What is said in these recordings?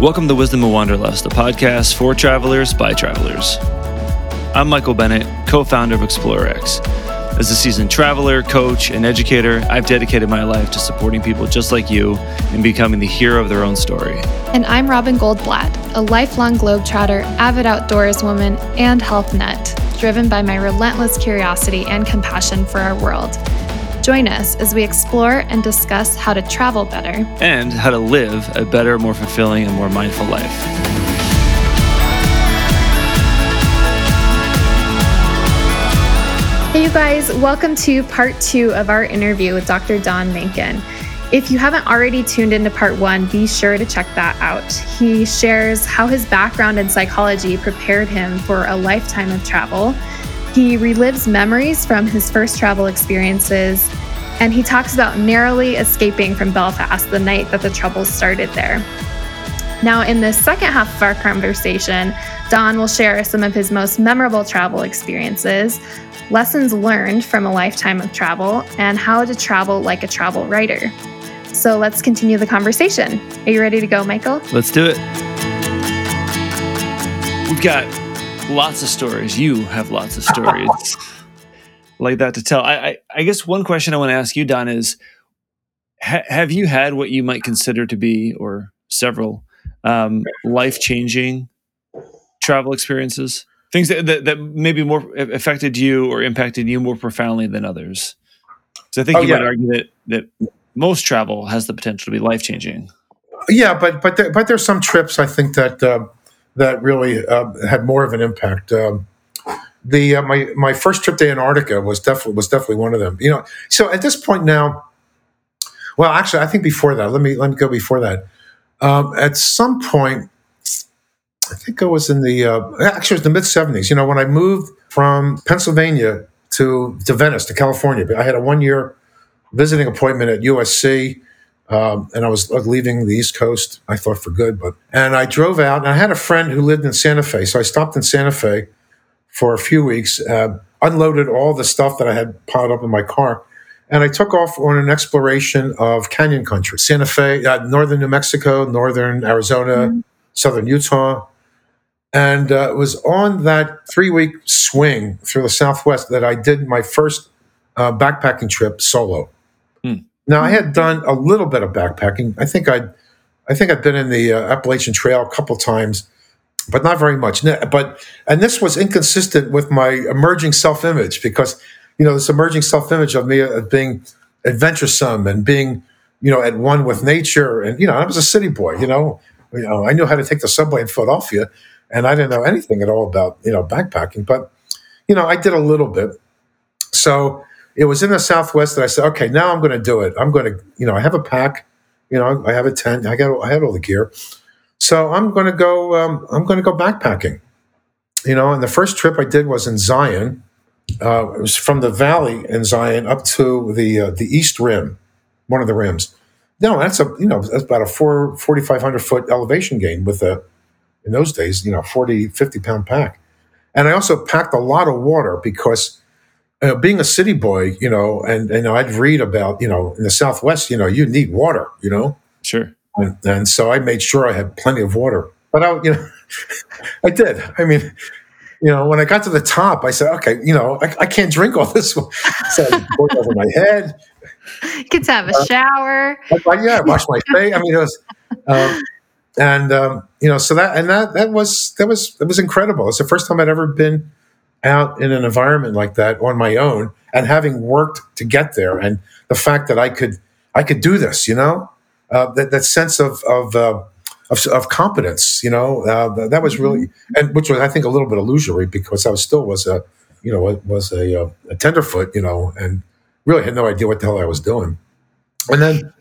Welcome to Wisdom of Wanderlust, a podcast for travelers by travelers. I'm Michael Bennett, co founder of ExplorerX. As a seasoned traveler, coach, and educator, I've dedicated my life to supporting people just like you in becoming the hero of their own story. And I'm Robin Goldblatt, a lifelong globetrotter, avid outdoors woman, and health nut, driven by my relentless curiosity and compassion for our world. Join us as we explore and discuss how to travel better and how to live a better, more fulfilling, and more mindful life. Hey, you guys, welcome to part two of our interview with Dr. Don Mankin. If you haven't already tuned into part one, be sure to check that out. He shares how his background in psychology prepared him for a lifetime of travel he relives memories from his first travel experiences, and he talks about narrowly escaping from Belfast the night that the troubles started there. Now, in the second half of our conversation, Don will share some of his most memorable travel experiences, lessons learned from a lifetime of travel, and how to travel like a travel writer. So let's continue the conversation. Are you ready to go, Michael? Let's do it. We've got lots of stories. You have lots of stories like that to tell. I, I, I, guess one question I want to ask you, Don, is ha- have you had what you might consider to be, or several, um, life changing travel experiences? Things that, that, that, maybe more affected you or impacted you more profoundly than others? So I think oh, you yeah. might argue that, that most travel has the potential to be life changing. Yeah, but but there, but there's some trips I think that uh, that really uh, had more of an impact. Um, the uh, my my first trip to Antarctica was definitely was definitely one of them. You know, so at this point now, well, actually, I think before that, let me let me go before that. Um, at some point, I think I was in the uh, actually it was the mid '70s. You know, when I moved from Pennsylvania to to Venice to California, I had a one year visiting appointment at USC. Um, and I was leaving the East Coast, I thought for good, but and I drove out, and I had a friend who lived in Santa Fe, so I stopped in Santa Fe for a few weeks, uh, unloaded all the stuff that I had piled up in my car, and I took off on an exploration of canyon country, Santa Fe, uh, northern New Mexico, northern Arizona, mm-hmm. southern Utah, and uh, it was on that three week swing through the Southwest that I did my first uh, backpacking trip solo. Mm. Now I had done a little bit of backpacking. I think I'd, I think I'd been in the uh, Appalachian Trail a couple times, but not very much. But and this was inconsistent with my emerging self-image because you know this emerging self-image of me of being adventuresome and being you know at one with nature and you know I was a city boy. You know, you know I knew how to take the subway in Philadelphia, and I didn't know anything at all about you know backpacking, but you know I did a little bit. So it was in the Southwest that I said, okay, now I'm going to do it. I'm going to, you know, I have a pack, you know, I have a tent, I got, I had all the gear, so I'm going to go, um, I'm going to go backpacking, you know. And the first trip I did was in Zion. Uh, it was from the valley in Zion up to the uh, the East Rim, one of the rims. No, that's a you know that's about a four 4,500 foot elevation gain with a in those days you know 40 50 pound pack, and I also packed a lot of water because uh, being a city boy, you know, and, and I'd read about, you know, in the Southwest, you know, you need water, you know. Sure. And, and so I made sure I had plenty of water. But I, you know, I did. I mean, you know, when I got to the top, I said, okay, you know, I, I can't drink all this. so I poured over my head. You could have a uh, shower. I, yeah, wash my face. I mean, it was, um, and um, you know, so that and that that was that was it was incredible. It's the first time I'd ever been out in an environment like that on my own and having worked to get there and the fact that I could I could do this, you know, uh, that, that sense of of, uh, of, of competence, you know, uh, that was really mm-hmm. and which was I think a little bit illusory because I was still was a you know was a, uh, a tenderfoot, you know, and really had no idea what the hell I was doing. And then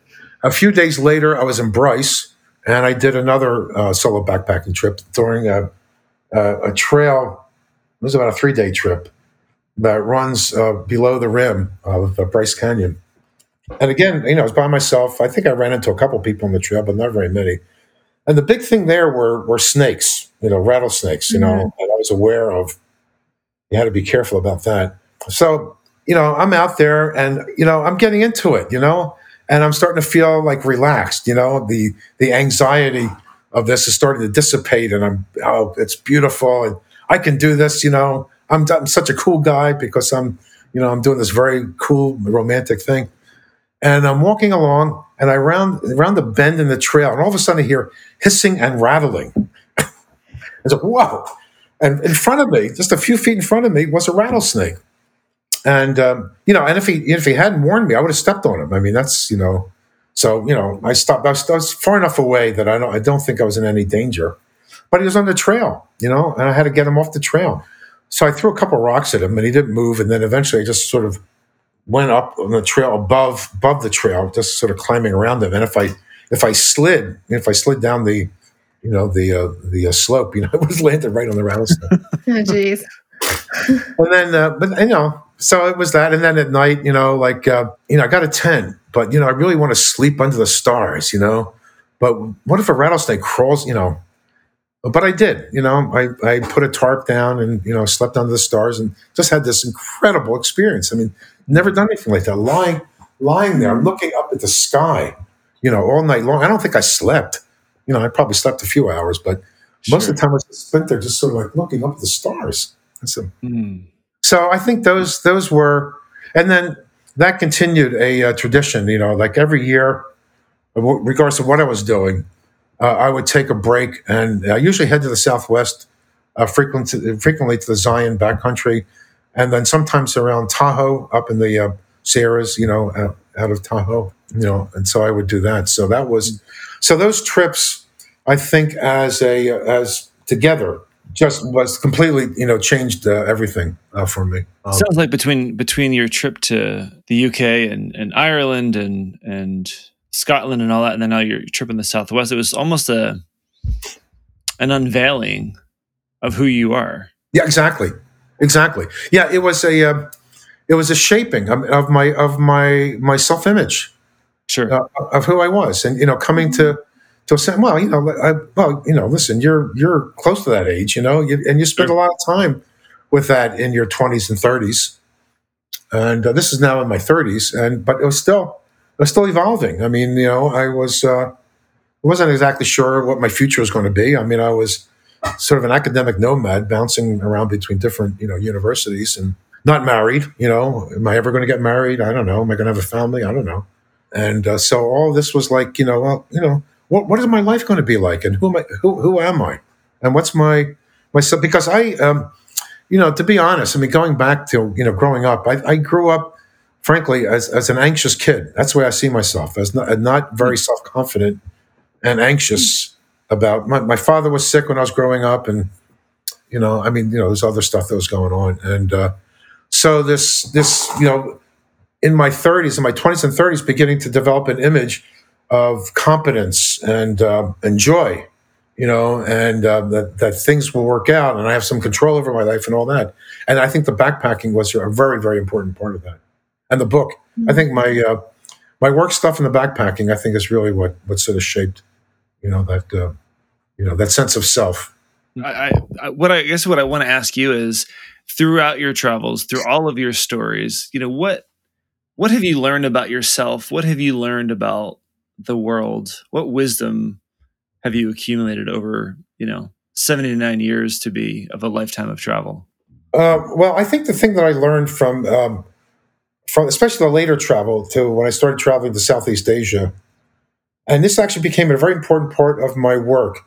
a few days later, I was in Bryce and I did another uh, solo backpacking trip during a, a, a trail it was about a three day trip that runs uh, below the rim of uh, Bryce Canyon. And again, you know, I was by myself. I think I ran into a couple people on the trail, but not very many. And the big thing there were were snakes, you know, rattlesnakes. You know, mm-hmm. and I was aware of. You had to be careful about that. So, you know, I'm out there, and you know, I'm getting into it. You know, and I'm starting to feel like relaxed. You know, the the anxiety of this is starting to dissipate, and I'm oh, it's beautiful, and I can do this. You know, I'm, I'm such a cool guy because I'm, you know, I'm doing this very cool romantic thing, and I'm walking along, and I round around the bend in the trail, and all of a sudden I hear hissing and rattling. I like, "Whoa!" And in front of me, just a few feet in front of me, was a rattlesnake. And um, you know, and if he if he hadn't warned me, I would have stepped on him. I mean, that's you know, so you know, I stopped. I was, I was far enough away that I don't I don't think I was in any danger. But he was on the trail, you know, and I had to get him off the trail. So I threw a couple rocks at him, and he didn't move. And then eventually, I just sort of went up on the trail above above the trail, just sort of climbing around him. And if I if I slid, if I slid down the you know the uh, the uh, slope, you know, it was landed right on the rattlesnake. oh, jeez. and then, uh, but you know, so it was that. And then at night, you know, like uh, you know, I got a ten, but you know, I really want to sleep under the stars, you know. But what if a rattlesnake crawls, you know? But I did, you know. I, I put a tarp down and you know slept under the stars and just had this incredible experience. I mean, never done anything like that. Lying lying there, looking up at the sky, you know, all night long. I don't think I slept. You know, I probably slept a few hours, but sure. most of the time I spent there just sort of like looking up at the stars. So, mm. so I think those those were, and then that continued a, a tradition. You know, like every year, regardless of what I was doing, uh, I would take a break, and I usually head to the Southwest, uh, frequently frequently to the Zion backcountry, and then sometimes around Tahoe, up in the uh, Sierras. You know, out, out of Tahoe. You know, and so I would do that. So that was, so those trips, I think, as a as together just was completely you know changed uh, everything uh, for me um, sounds like between between your trip to the uk and, and ireland and and scotland and all that and then now your trip in the southwest. It was almost a an unveiling of who you are. Yeah exactly. Exactly. Yeah it was a uh, it was a shaping of my of my my self-image. Sure. Uh, of who i was. And you know coming to to say, well, you know, I, well, you know, listen, you're you're close to that age, you know, you, and you spend a lot of time with that in your 20s and 30s, and uh, this is now in my 30s, and but it was still was still evolving. I mean, you know, I was uh, wasn't exactly sure what my future was going to be. I mean, I was sort of an academic nomad, bouncing around between different you know universities and not married. You know, am I ever going to get married? I don't know. Am I going to have a family? I don't know. And uh, so all this was like, you know, well, you know, what, what is my life going to be like and who am I, who, who am I? And what's my, my, because I, um, you know, to be honest, I mean, going back to, you know, growing up, I, I grew up, frankly, as, as an anxious kid. That's the way I see myself, as not, not very self confident and anxious about. My, my father was sick when I was growing up, and you know, I mean, you know, there's other stuff that was going on, and uh, so this, this, you know, in my 30s, in my 20s and 30s, beginning to develop an image of competence and uh, and joy, you know, and uh, that that things will work out, and I have some control over my life and all that. And I think the backpacking was a very very important part of that, and the book. Mm-hmm. I think my uh, my work stuff in the backpacking, I think, is really what what sort of shaped, you know, that uh, you know that sense of self. I, I what I guess what I want to ask you is throughout your travels, through all of your stories, you know what what have you learned about yourself? What have you learned about the world? What wisdom have you accumulated over, you know, 79 years to be of a lifetime of travel? Uh, well, I think the thing that I learned from, um, from especially the later travel to when I started traveling to Southeast Asia, and this actually became a very important part of my work,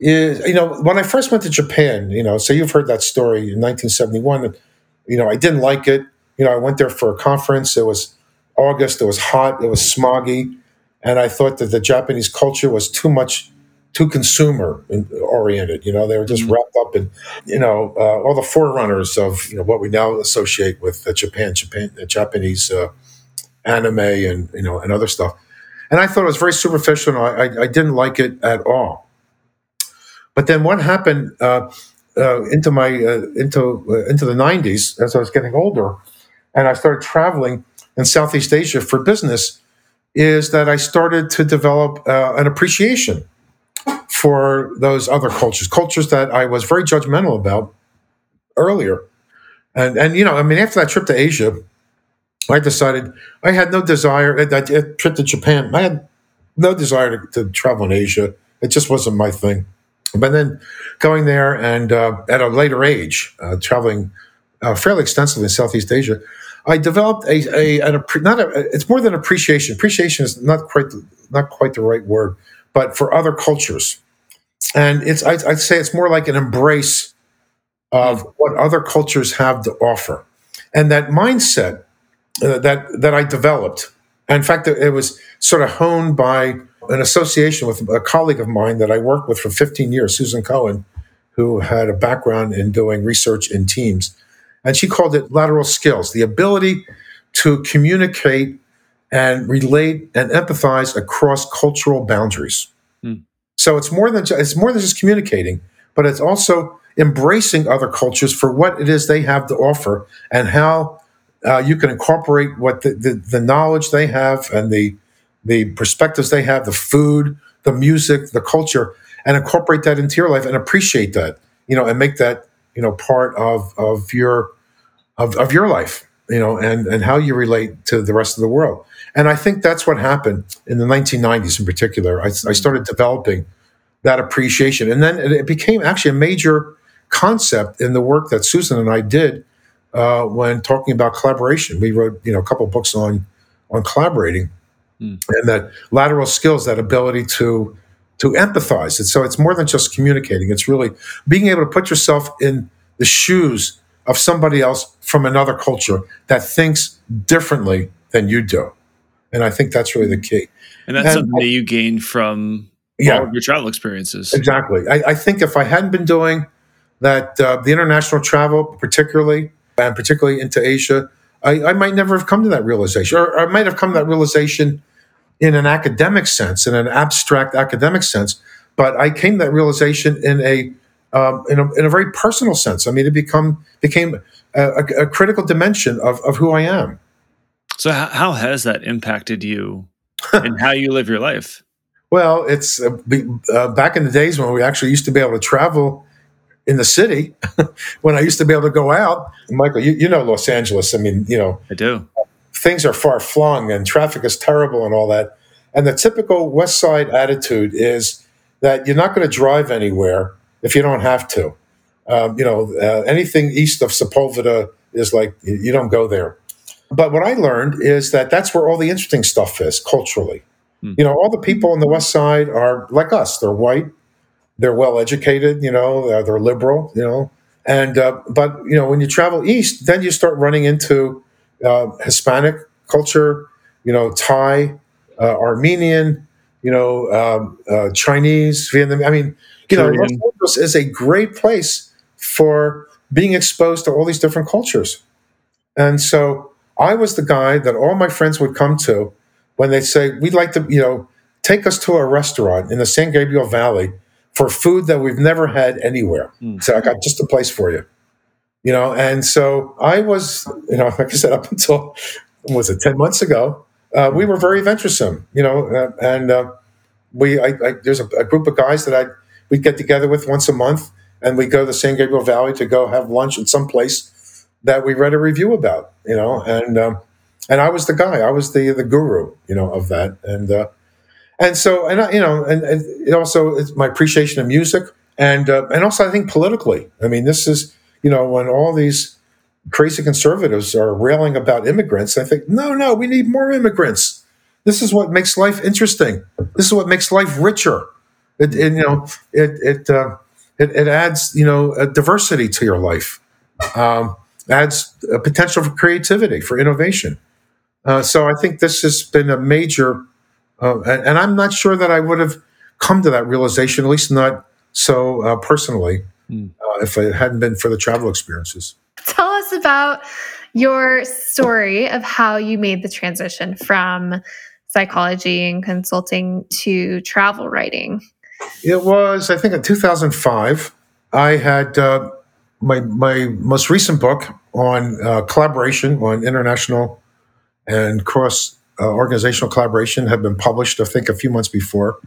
is, you know, when I first went to Japan, you know, so you've heard that story in 1971, you know, I didn't like it. You know, I went there for a conference. It was August. It was hot. It was smoggy and I thought that the Japanese culture was too much too consumer oriented. You know, they were just mm-hmm. wrapped up in, you know, uh, all the forerunners of you know what we now associate with uh, Japan, Japan, uh, Japanese uh, anime, and you know, and other stuff. And I thought it was very superficial, and I, I, I didn't like it at all. But then what happened uh, uh, into my into into the '90s as I was getting older, and I started traveling in Southeast Asia for business is that I started to develop uh, an appreciation for those other cultures, cultures that I was very judgmental about earlier. And, and you know, I mean, after that trip to Asia, I decided I had no desire, that trip to Japan, I had no desire to, to travel in Asia It just wasn't my thing. But then going there and uh, at a later age, uh, traveling uh, fairly extensively in Southeast Asia, I developed a, a an not a, it's more than appreciation. Appreciation is not quite not quite the right word, but for other cultures, and it's I'd, I'd say it's more like an embrace of what other cultures have to offer, and that mindset uh, that that I developed. In fact, it was sort of honed by an association with a colleague of mine that I worked with for 15 years, Susan Cohen, who had a background in doing research in teams. And she called it lateral skills, the ability to communicate and relate and empathize across cultural boundaries. So it's more than it's more than just communicating, but it's also embracing other cultures for what it is they have to offer and how uh, you can incorporate what the, the, the knowledge they have and the the perspectives they have, the food, the music, the culture, and incorporate that into your life and appreciate that, you know, and make that, you know, part of of your of, of your life, you know, and and how you relate to the rest of the world. And I think that's what happened in the 1990s in particular. I, I started developing that appreciation, and then it became actually a major concept in the work that Susan and I did uh, when talking about collaboration. We wrote, you know, a couple books on on collaborating mm. and that lateral skills, that ability to to empathize. And so it's more than just communicating. It's really being able to put yourself in the shoes of somebody else from another culture that thinks differently than you do. And I think that's really the key. And that's and, something that you gain from yeah, all of your travel experiences. Exactly. I, I think if I hadn't been doing that, uh, the international travel, particularly, and particularly into Asia, I, I, might never have come to that realization, or I might have come to that realization in an academic sense, in an abstract academic sense. But I came to that realization in a um, in a, in a very personal sense. I mean, it become became a, a, critical dimension of, of who I am. So, how has that impacted you and how you live your life? Well, it's uh, uh, back in the days when we actually used to be able to travel in the city, when I used to be able to go out. Michael, you, you know Los Angeles. I mean, you know, I do things are far flung and traffic is terrible and all that. And the typical West Side attitude is that you're not going to drive anywhere if you don't have to. Um, you know, uh, anything east of Sepulveda is like you don't go there. But what I learned is that that's where all the interesting stuff is culturally. Hmm. You know, all the people on the West Side are like us. They're white, they're well educated. You know, they're, they're liberal. You know, and uh, but you know when you travel east, then you start running into uh, Hispanic culture, you know, Thai, uh, Armenian, you know, um, uh, Chinese, Vietnamese. I mean, you Korean. know, Los Angeles is a great place for being exposed to all these different cultures. And so I was the guy that all my friends would come to when they say, we'd like to, you know, take us to a restaurant in the San Gabriel Valley for food that we've never had anywhere. Mm. So I got just a place for you you know and so i was you know like i said up until was it 10 months ago uh, we were very venturesome you know uh, and uh, we I, I, there's a, a, group of guys that i we'd get together with once a month and we go to san gabriel valley to go have lunch at some place that we read a review about you know and um, and i was the guy i was the the guru you know of that and uh, and so and I, you know and, and it also it's my appreciation of music and uh, and also i think politically i mean this is you know, when all these crazy conservatives are railing about immigrants, I think, no, no, we need more immigrants. This is what makes life interesting. This is what makes life richer. It, it you know, it it, uh, it, it adds you know diversity to your life, um, adds a potential for creativity, for innovation. Uh, so I think this has been a major, uh, and, and, I'm not sure that I would have come to that realization, at least not so uh, personally, mm. uh, if it hadn't been for the travel experiences. Tell us about your story of how you made the transition from psychology and consulting to travel writing. It was, I think, in 2005. I had uh, my my most recent book on uh, collaboration on international and cross uh, organizational collaboration had been published. I think a few months before.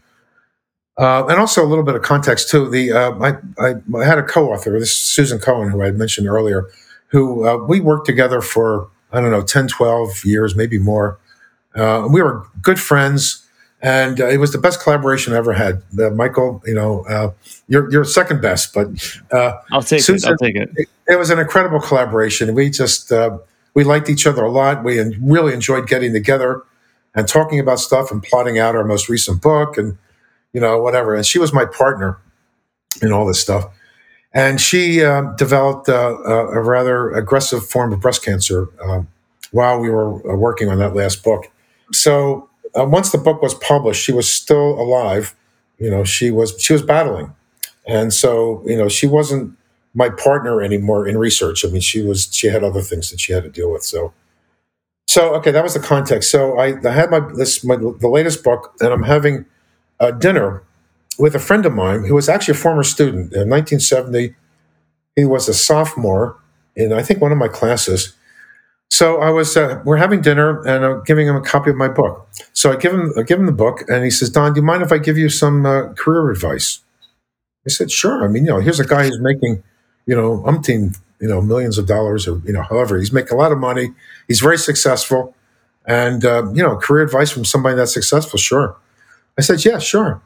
Uh, and also a little bit of context too. The uh, I, I, I, had a co-author, this Susan Cohen, who I had mentioned earlier, who uh, we worked together for I don't know 10, 12 years, maybe more. Uh, we were good friends, and uh, it was the best collaboration I ever had. Uh, Michael, you know, uh, you're you're second best, but uh, I'll take Susan, it. I'll take it. it. it. was an incredible collaboration. We just uh, we liked each other a lot. We really enjoyed getting together and talking about stuff and plotting out our most recent book and you know whatever. And she was my partner in all this stuff. And she um, developed uh, a rather aggressive form of breast cancer um, while we were working on that last book. So uh, once the book was published, she was still alive. You know, she was she was battling, and so you know she wasn't my partner anymore in research. I mean, she was she had other things that she had to deal with. So, so okay, that was the context. So I, I had my this my the latest book, and I'm having a dinner with a friend of mine who was actually a former student in 1970. He was a sophomore in I think one of my classes so I was, uh, we're having dinner, and I'm giving him a copy of my book. So I give him, I give him the book, and he says, "Don, do you mind if I give you some uh, career advice?" I said, "Sure." I mean, you know, here's a guy who's making, you know, umpteen, you know, millions of dollars, or you know, however, he's making a lot of money. He's very successful, and uh, you know, career advice from somebody that's successful. Sure. I said, "Yeah, sure."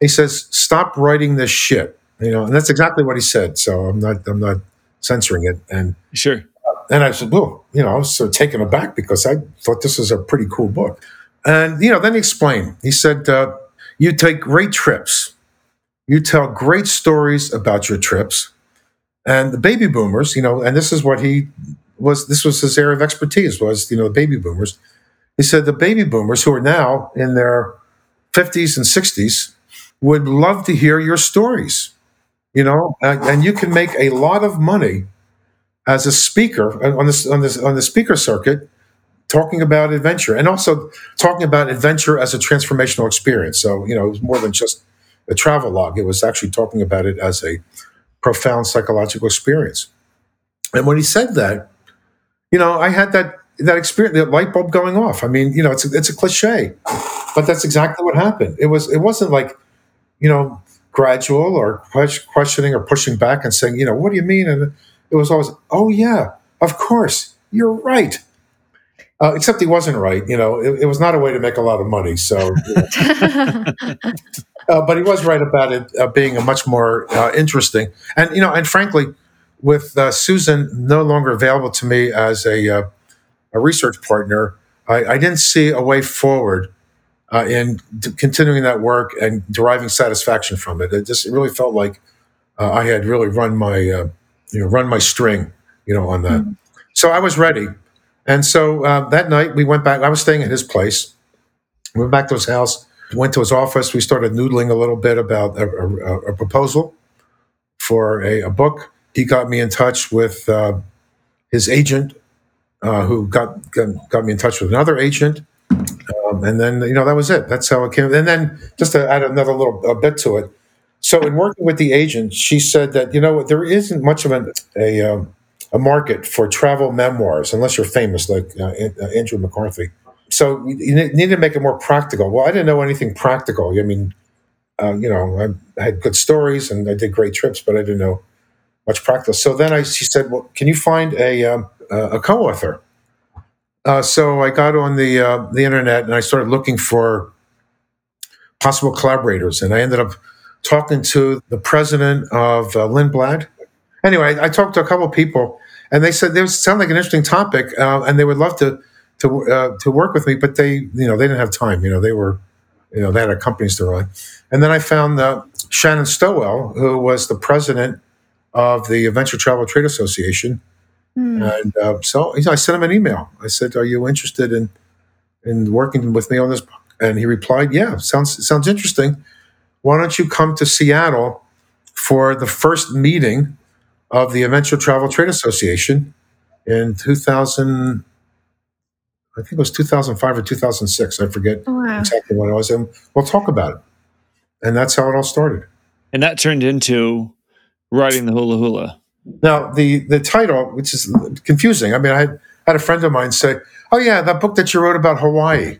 He says, "Stop writing this shit." You know, and that's exactly what he said. So I'm not, I'm not censoring it. And sure and I said, well, you know, of taken aback because I thought this was a pretty cool book. And, you know, then he explained, he said, uh, you take great trips. You tell great stories about your trips. And the baby boomers, you know, and this is what he was, this was his area of expertise was, you know, the baby boomers. He said the baby boomers who are now in their 50s and 60s would love to hear your stories, you know, and, and you can make a lot of money as a speaker uh, on this on this on the speaker circuit talking about adventure and also talking about adventure as a transformational experience. So you know it was more than just a travel log. It was actually talking about it as a profound psychological experience. And when he said that you know i had that that experience that light bulb going off. I mean you know it's a, it's a cliche but that's exactly what happened. It was it wasn't like you know gradual or questioning or pushing back and saying you know what do you mean? And it was always, oh, yeah, of course, you're right. Uh, except he wasn't right. You know, it, it, was not a way to make a lot of money. So, uh, but he was right about it uh, being a much more uh, interesting. And you know, and frankly, with uh, Susan no longer available to me as a uh, a research partner, I, I, didn't see a way forward in d- continuing that work and deriving satisfaction from it. It just it really felt like I had really run my you know, run my string, you know, on that. Mm-hmm. So I was ready. And so uh, that night we went back. I was staying at his place. We went back to his house, went to his office. We started noodling a little bit about a, a, a proposal for a, a, book. He got me in touch with uh, his agent, uh, who got, got, got me in touch with another agent. Um, and then you know that was it. That's how it came. And then just to add another little bit to it, so, in working with the agent, she said that you know there isn't much of an, a um, a market for travel memoirs unless you're famous, like uh, uh Andrew McCarthy. So you need to make it more practical. Well, I didn't know anything practical. I mean, uh, you know, I had good stories and I did great trips, but I didn't know much practical. So then I, she said, "Well, can you find a um, a co-author?" Uh, so I got on the uh, the internet and I started looking for possible collaborators, and I ended up talking to the president of uh, Lindblad. Anyway, I, talked to a couple of people, and they said this sounded like an interesting topic, uh, and they would love to to uh, to work with me, but they you know they didn't have time. You know they were you know they had companies to run, and then I found uh, Shannon Stowell, who was the president of the Adventure Travel Trade Association, mm. and uh, so I sent him an email. I said, "Are you interested in in working with me on this?" And he replied, "Yeah, sounds sounds interesting." Why don't you come to Seattle for the first meeting of the Adventure Travel Trade Association in 2000? I think it was 2005 or 2006. I forget oh, wow. exactly when it was. And we'll talk about it. And that's how it all started. And that turned into writing the hula hula. Now, the, the title, which is confusing. I mean, I had, had a friend of mine say, Oh, yeah, that book that you wrote about Hawaii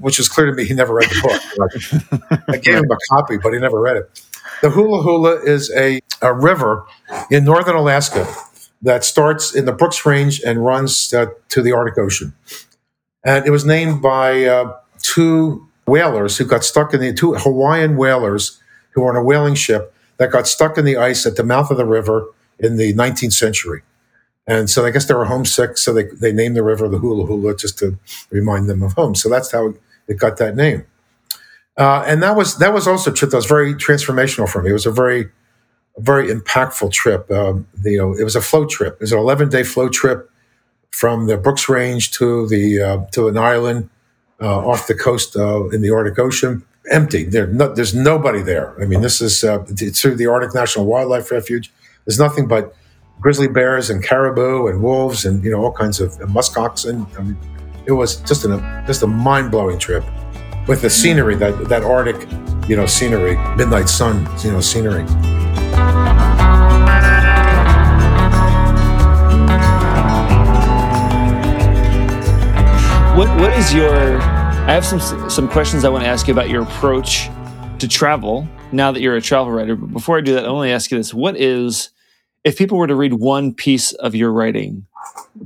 which is clear to me he never read the book. I gave him a copy, but he never read it. The Hula Hula is a, a river in northern Alaska that starts in the Brooks Range and runs uh, to the Arctic Ocean. And it was named by uh, two whalers who got stuck in the two Hawaiian whalers who were on a whaling ship that got stuck in the ice at the mouth of the river in the 19th century. And so I guess they were homesick, so they, they named the river the Hula Hula just to remind them of home. So that's how it got that name. Uh, and that was that was also a trip that was very transformational for me. It was a very very impactful trip. Um, you know, it was a float trip. It was an 11 day float trip from the Brooks Range to the uh, to an island uh, off the coast uh, in the Arctic Ocean. Empty. There, no, there's nobody there. I mean, this is uh, through the Arctic National Wildlife Refuge. There's nothing but grizzly bears and caribou and wolves and you know all kinds of musk oxen. I mean, it was just an just a mind blowing trip with the scenery that that Arctic you know scenery, midnight sun you know scenery. What what is your? I have some some questions I want to ask you about your approach to travel. Now that you're a travel writer, but before I do that, I want to ask you this: What is, if people were to read one piece of your writing,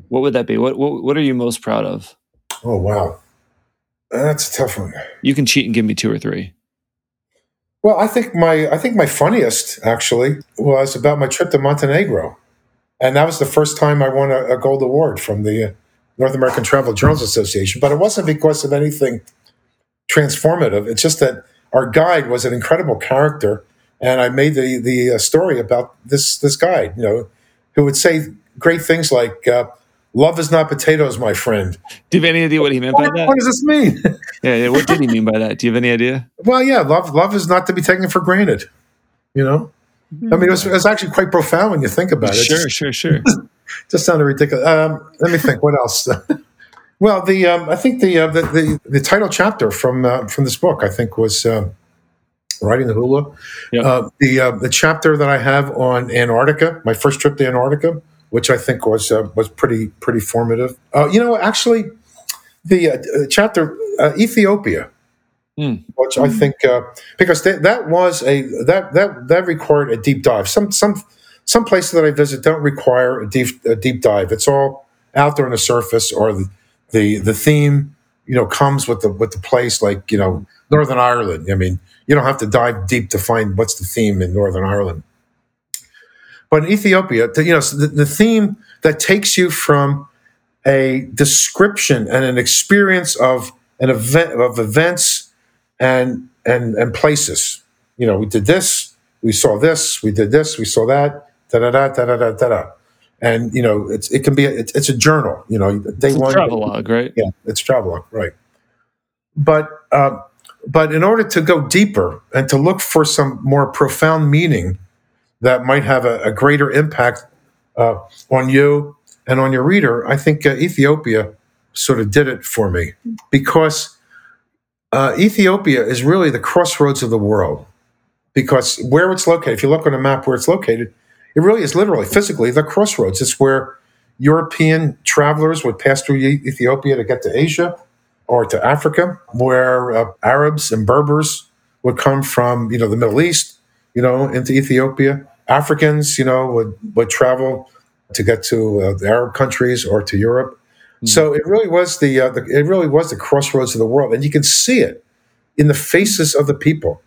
what would that be? What what, what are you most proud of? Oh wow, that's a tough one. You can cheat and give me two or three. Well, I think my I think my funniest actually was about my trip to Montenegro, and that was the first time I won a, a gold award from the uh, North American Travel Journalists Association, but it wasn't because of anything transformative. It's just that our guide was an incredible character, and I made the the uh, story about this this guide, you know, who would say great things like. Uh, Love is not potatoes, my friend. Do you have any idea what he meant what, by that? What does this mean? yeah, yeah, what did he mean by that? Do you have any idea? Well, yeah, love love is not to be taken for granted. You know, I mean, it was, it was actually quite profound when you think about it. Sure, sure, sure just sounded ridiculous. Um, let me think. What else? well, the um, I think the, uh, the, the the title chapter from uh, from this book I think was uh, riding the hula. Yeah. Uh, the uh, the chapter that I have on Antarctica, my first trip to Antarctica, which I think was uh, was pretty pretty formative. you know, actually, the chapter Ethiopia. Mm. Which I think because th- that was a that that that required a deep dive. Some some some places that I visit don't require a deep, a deep dive. It's all out there on the surface, or the, the the theme, you know, comes with the with the place. Like you know, Northern Ireland. I mean, you don't have to dive deep to find what's the theme in Northern Ireland. But in Ethiopia, you know, the, the theme that takes you from a description and an experience of an event of events and and and places. You know, we did this, we saw this, we did this, we saw that da da da da da da da. And you know, it's it can be a, it's, it's a journal. You know, day it's one travel log, right? Yeah, it's travelogue, right? But uh, but in order to go deeper and to look for some more profound meaning that might have a, a greater impact uh, on you and on your reader, I think uh, Ethiopia sort of did it for me because uh, Ethiopia is really the crossroads of the world. Because where it's located, if you look on a map where it's located, it really is literally, physically, the crossroads. It's where European travelers would pass through Ethiopia to get to Asia or to Africa, where uh, Arabs and Berbers would come from, you know, the Middle East, you know, into Ethiopia. Africans, you know, would would travel to get to uh, the Arab countries or to Europe. Mm-hmm. So it really was the, uh, the it really was the crossroads of the world, and you can see it in the faces of the people.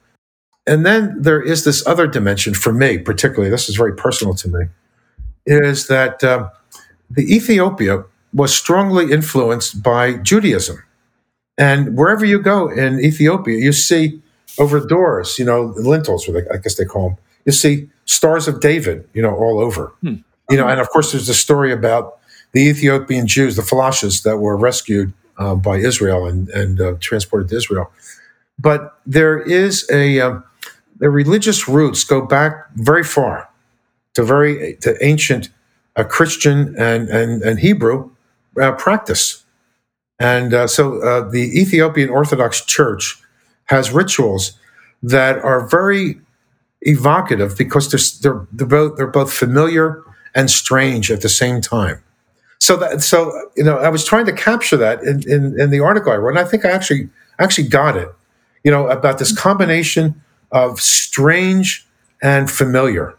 And then there is this other dimension for me, particularly, this is very personal to me, is that um, the Ethiopia was strongly influenced by Judaism. And wherever you go in Ethiopia, you see over doors, you know, lintels, I guess they call them, you see stars of David, you know, all over. Hmm. You know, and of course, there's a story about the Ethiopian Jews, the Falashas, that were rescued uh, by Israel and, and uh, transported to Israel. But there is a, um, their religious roots go back very far to very to ancient uh, Christian and and, and Hebrew uh, practice, and uh, so uh, the Ethiopian Orthodox Church has rituals that are very evocative because they're they're, they're both they're both familiar and strange at the same time. So that so you know I was trying to capture that in, in, in the article I wrote, and I think I actually actually got it. You know about this combination of strange and familiar.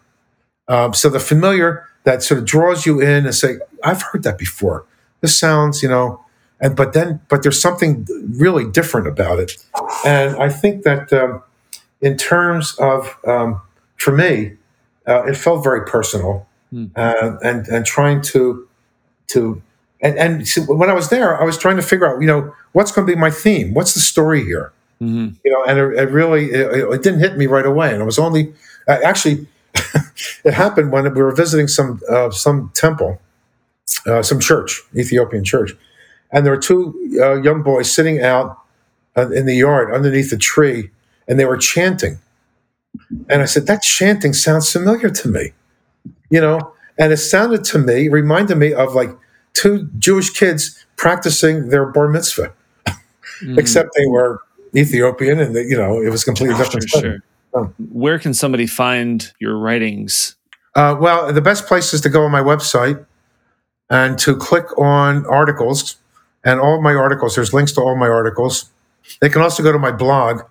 Um, so the familiar that sort of draws you in and say, I've heard that before. This sounds, you know, and but then but there's something really different about it, and I think that um, in terms of um, for me, uh, it felt very personal, mm. uh, and and trying to to and and so when I was there, I was trying to figure out, you know, what's going to be my theme, what's the story here, mm-hmm. you know, and it, it really it, it, didn't hit me right away, and it was only uh, actually it happened when we were visiting some uh, some temple, uh, some church, Ethiopian church, and there were two uh, young boys sitting out in the yard underneath a tree, and they were chanting and I said, that chanting sounds familiar to me, you know? And it sounded to me, reminded me of like two Jewish kids practicing their bar mitzvah, mm. except they were Ethiopian and, they, you know, it was completely different. Sure, Where can somebody find your writings? Uh, well, the best place is to go on my website and to click on articles. And all my articles, there's links to all my articles. They can also go to my blog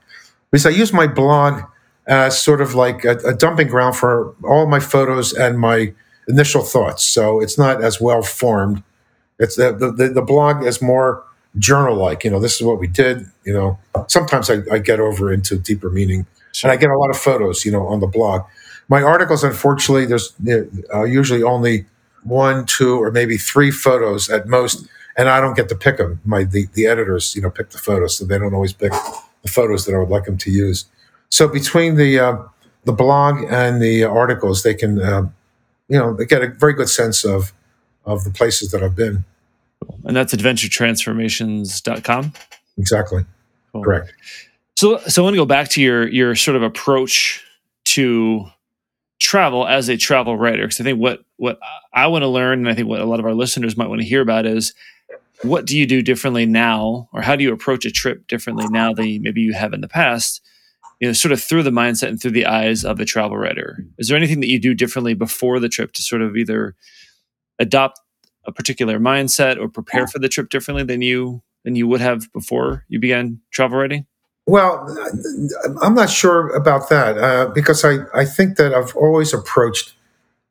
because I use my blog as sort of like a, a dumping ground for all my photos and my initial thoughts. So it's not as well formed. It's the, the, the blog is more journal like. You know, this is what we did. You know, sometimes I, I get over into deeper meaning, sure. and I get a lot of photos. You know, on the blog. My articles, unfortunately, there's uh, usually only one, two, or maybe three photos at most, and I don't get to pick them. My the, the editors, you know, pick the photos, so they don't always pick the photos that I would like them to use. So between the uh, the blog and the articles, they can uh, you know they get a very good sense of of the places that I've been. And that's adventuretransformations.com. Exactly. Cool. Correct. So so I want to go back to your your sort of approach to travel as a travel writer because I think what what I want to learn and I think what a lot of our listeners might want to hear about is what do you do differently now or how do you approach a trip differently now than maybe you have in the past you know, sort of through the mindset and through the eyes of a travel writer. Is there anything that you do differently before the trip to sort of either adopt a particular mindset or prepare for the trip differently than you than you would have before you began travel writing? Well, I'm not sure about that uh, because I, I think that I've always approached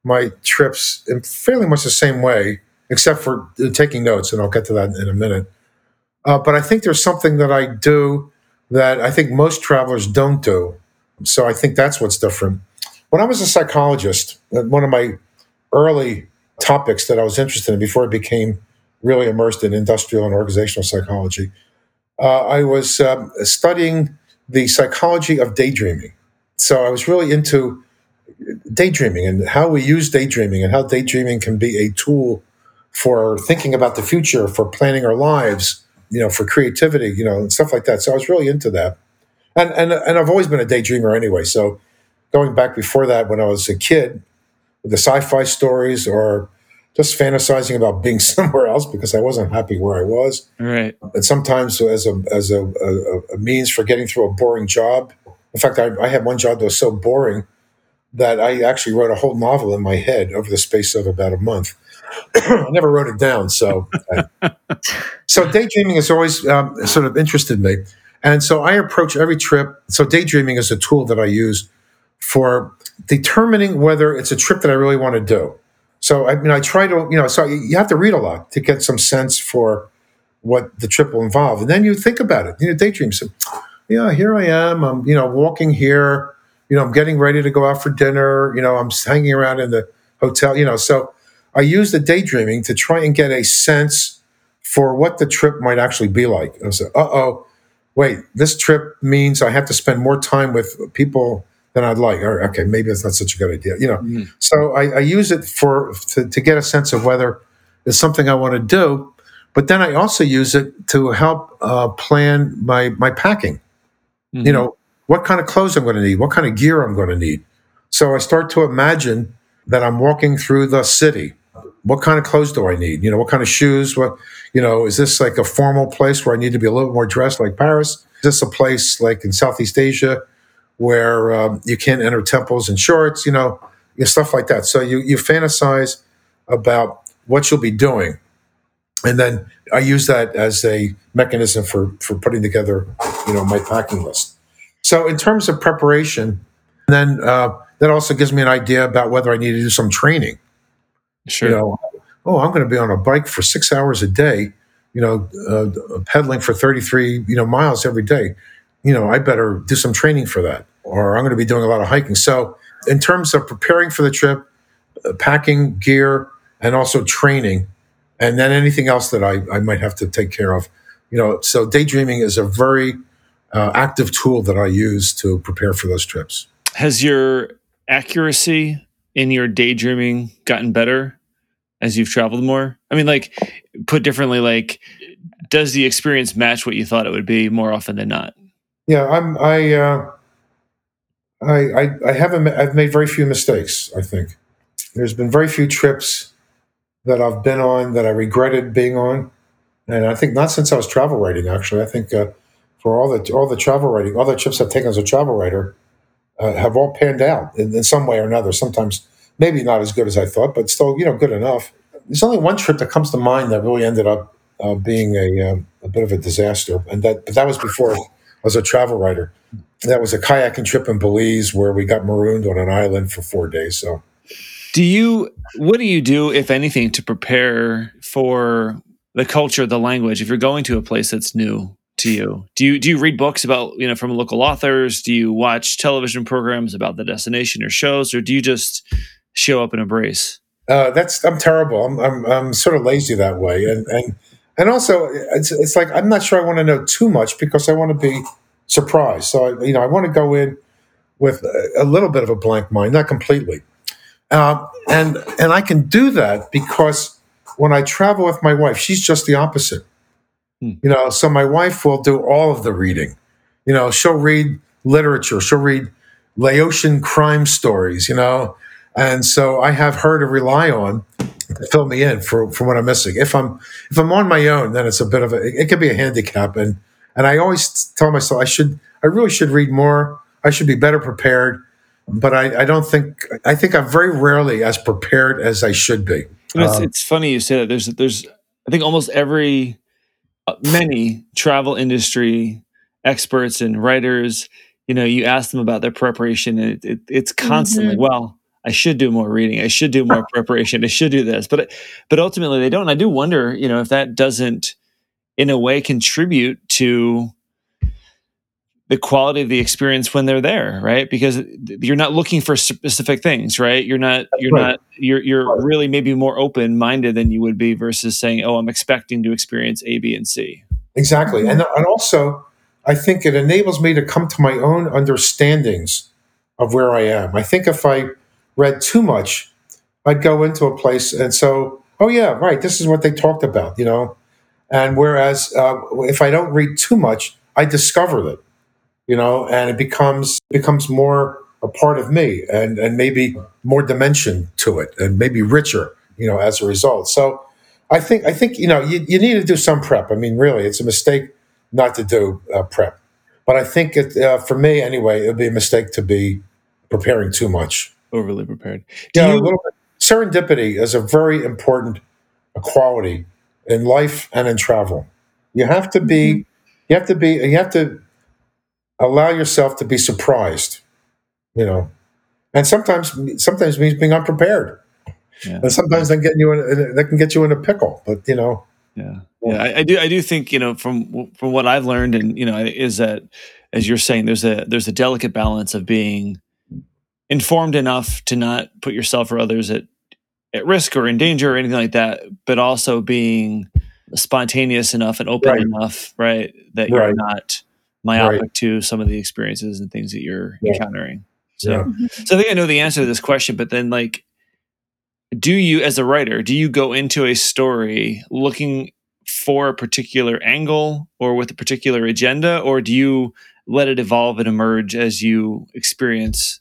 my trips in fairly much the same way, except for taking notes, and I'll get to that in a minute. Uh, but I think there's something that I do that I think most travelers don't do. So I think that's what's different. When I was a psychologist, uh, one of my early topics that I was interested in before I became really immersed in industrial and organizational psychology, uh, I was um, studying the psychology of daydreaming. So I was really into daydreaming and how we use daydreaming and how daydreaming can be a tool for thinking about the future, for planning our lives, you know, for creativity, you know, and stuff like that. So I was really into that. And, and, and I've always been a daydreamer anyway. So going back before that, when I was a kid, the sci-fi stories or just fantasizing about being somewhere else because I wasn't happy where I was. Right. And sometimes as a, as a, a, a means for getting through a boring job. In fact, I, I had one job that was so boring that I actually wrote a whole novel in my head over the space of about a month. I never wrote it down. So, uh, so daydreaming has always um, sort of interested me, and so I approach every trip. So daydreaming is a tool that I use for determining whether it's a trip that I really want to do. So I mean, I try to, you know, so you have to read a lot to get some sense for what the trip will involve, and then you think about it. You know, daydream. So, yeah, here I am. I'm, you know, walking here. You know, I'm getting ready to go out for dinner. You know, I'm hanging around in the hotel. You know, so I use the daydreaming to try and get a sense for what the trip might actually be like. I said, uh oh, wait, this trip means I have to spend more time with people than I'd like. Or, okay, maybe that's not such a good idea. You know, mm-hmm. so I, I, use it for to, to, get a sense of whether it's something I want to do. But then I also use it to help uh, plan my my packing. Mm-hmm. You know, what kind of clothes I'm going to need, what kind of gear I'm going to need. So I start to imagine that I'm walking through the city. What kind of clothes do I need? You know, what kind of shoes? What, you know, is this like a formal place where I need to be a little more dressed like Paris? Is this a place like in Southeast Asia where um, you can't enter temples in shorts? You know, you know, stuff like that. So you, you fantasize about what you'll be doing. And then I use that as a mechanism for, for putting together, you know, my packing list. So in terms of preparation, then uh, that also gives me an idea about whether I need to do some training. Sure. You know, oh, I'm going to be on a bike for six hours a day. you know, uh, pedaling for 33, you know, miles every day. You know, I better do some training for that, or I'm going to be doing a lot of hiking. So, in terms of preparing for the trip, uh, packing gear, and also training, and then anything else that I, I might have to take care of, you know, so daydreaming is a very uh, active tool that I use to prepare for those trips. Has your accuracy in your daydreaming gotten better as you've traveled more? I mean, like, put differently, like, does the experience match what you thought it would be more often than not? Yeah, I'm. I. Uh, I, I. I haven't. I've made very few mistakes. I think there's been very few trips that I've been on that I regretted being on, and I think not since I was travel writing. Actually, I think uh, for all the all the travel writing, all the trips I've taken as a travel writer, uh, have all panned out in, in, some way or another. Sometimes maybe not as good as I thought, but still, you know, good enough. There's only one trip that comes to mind that really ended up uh, being a, um, a bit of a disaster, and that but that was before I was a travel writer. That was a kayaking trip in Belize where we got marooned on an island for four days. So, do you? What do you do, if anything, to prepare for the culture, the language? If you're going to a place that's new, to you? Do you do you read books about you know from local authors? Do you watch television programs about the destination or shows, or do you just show up and embrace? Uh, that's I'm terrible. I'm, I'm I'm sort of lazy that way, and and and also it's it's like I'm not sure I want to know too much because I want to be surprised. So I, you know I want to go in with a little bit of a blank mind, not completely, uh, and and I can do that because when I travel with my wife, she's just the opposite. Hmm. You know, so my wife will do all of the reading. You know, she'll read literature, she'll read Laotian crime stories, you know, and so I have her to rely on to fill me in for, for what I'm missing. If I'm if I'm on my own, then it's a bit of a it, it could be a handicap, and and I always tell myself I should I really should read more. I should be better prepared, but I, I don't think I think I'm very rarely as prepared as I should be. It's, um, it's funny you say that. There's there's I think almost every many travel industry experts and writers, you know, you ask them about their preparation, and it, it, it's constantly, mm-hmm. well, I should do more reading, I should do more preparation, I should do this, but but ultimately they don't. And I do wonder, you know, if that doesn't, in a way, contribute to the quality of the experience when they're there right? Because you're not looking for specific things right? You're not you're right. not you're you're really maybe more open minded than you would be versus saying oh i'm expecting to experience a b and c. Exactly. And and also i think it enables me to come to my own understandings of where i am. I think if i read too much i'd go into a place and so oh yeah right this is what they talked about you know? And whereas uh, if i don't read too much i discover it you know, and it becomes becomes more a part of me and and maybe more dimension to it and maybe richer, you know, as a result. So I think I think you know you, you need to do some prep. I mean, really, it's a mistake not to do uh, prep, but I think it, uh, for me anyway, it would be a mistake to be preparing too much, overly prepared. Do yeah, you- a little bit. Serendipity is a very important quality in life and in travel. You have to be, mm-hmm. you have to be, you have to allow yourself to be surprised you know and sometimes sometimes means being unprepared yeah. and sometimes that getting you in that can get you in a pickle but you know yeah yeah I, I, do i do think you know from from what i've learned and you know is that as you're saying there's a there's a delicate balance of being informed enough to not put yourself or others at at risk or in danger or anything like that but also being spontaneous enough and open right. enough right that you're right. not myopic right. to some of the experiences and things that you're yeah. encountering. So, yeah. So I think I know the answer to this question, but then like, do you, as a writer, do you go into a story looking for a particular angle or with a particular agenda, or do you let it evolve and emerge as you experience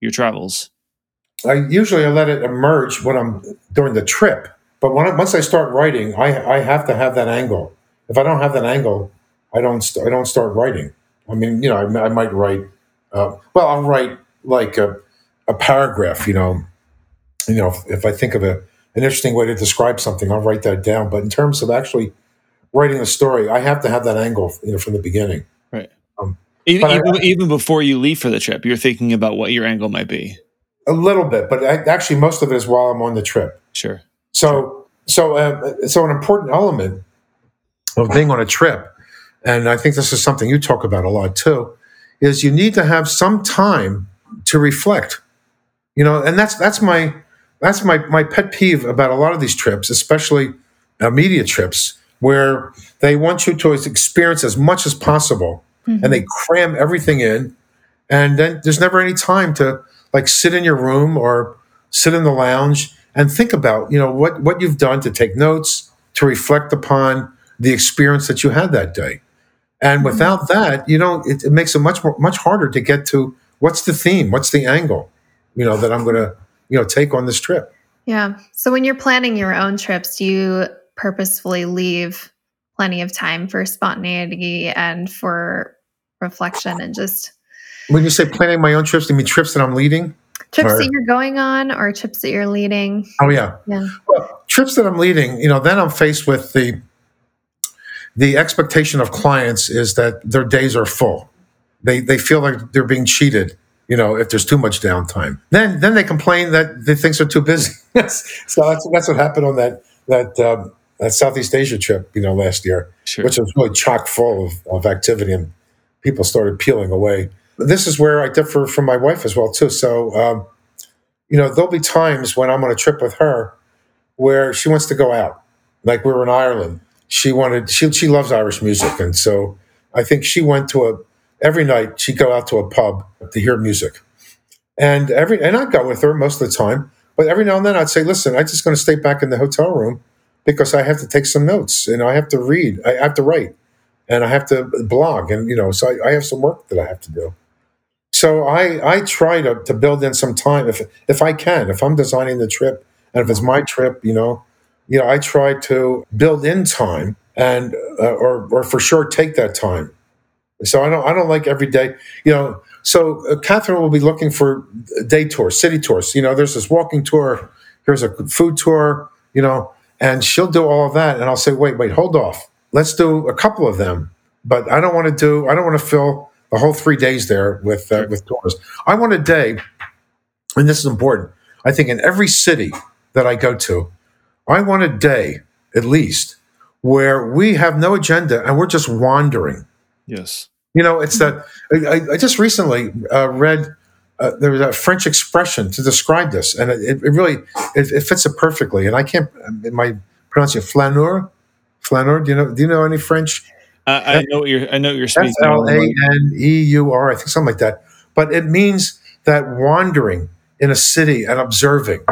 your travels? I usually I let it emerge when I'm during the trip, but when I, once I start writing, I I have to have that angle. If I don't have that angle, I don't st- I don't start writing. I mean, you know, I, I might write. Uh, well, I'll write like a, a paragraph. You know, you know, if, if I think of a, an interesting way to describe something, I'll write that down. But in terms of actually writing a story, I have to have that angle, you know, from the beginning. Right. Um, even, even, I, even, before you leave for the trip, you're thinking about what your angle might be. A little bit, but I, actually, most of it is while I'm on the trip. Sure. So, sure. so, uh, so an important element of being on a trip, and I think this is something you talk about a lot too, is you need to have some time to reflect. You know, and that's that's my that's my my pet peeve about a lot of these trips, especially uh, media trips, where they want you to experience as much as possible, mm-hmm. and they cram everything in, and then there's never any time to like sit in your room or sit in the lounge and think about you know what what you've done to take notes to reflect upon the experience that you had that day and mm-hmm. without that you know it, it, makes it much more much harder to get to what's the theme what's the angle you know that i'm going to you know take on this trip yeah so when you're planning your own trips do you purposefully leave plenty of time for spontaneity and for reflection and just when you say planning my own trips, do you mean trips that I'm leading? Trips or, that you're going on or trips that you're leading? Oh yeah. Yeah. Well, trips that I'm leading, you know, then I'm faced with the the expectation of clients is that their days are full. They they feel like they're being cheated, you know, if there's too much downtime. Then then they complain that the things are too busy. so that's that's what happened on that that um, that Southeast Asia trip, you know, last year, sure. which was really chock full of, of activity and people started peeling away this is where I differ from my wife as well too. So, um, you know, there'll be times when I'm on a trip with her where she wants to go out. Like we were in Ireland, she wanted she she loves Irish music, and so I think she went to a every night she'd go out to a pub to hear music, and every and I'd go with her most of the time. But every now and then I'd say, "Listen, I'm just going to stay back in the hotel room because I have to take some notes and I have to read, I have to write, and I have to blog, and you know, so I, I have some work that I have to do." So I I try to, to build in some time if if I can if I'm designing the trip and if it's my trip you know you know I try to build in time and uh, or or for sure take that time. So I don't I don't like every day you know. So uh, Catherine will be looking for day tours, city tours. You know, there's this walking tour. Here's a food tour. You know, and she'll do all of that, and I'll say, wait, wait, hold off. Let's do a couple of them. But I don't want to do. I don't want to fill the whole three days there with uh, with tours. I want a day, and this is important. I think in every city that I go to, I want a day at least where we have no agenda and we're just wandering. Yes. You know, it's that I, I just recently uh, read uh, there was a French expression to describe this, and it, it really it, it, fits it perfectly. And I can't, am I pronouncing flaneur? Flaneur? Do you know? Do you know any French? I, I know what you're. I know what you're speaking. F L A N E U R. I think something like that. But it means that wandering in a city and observing,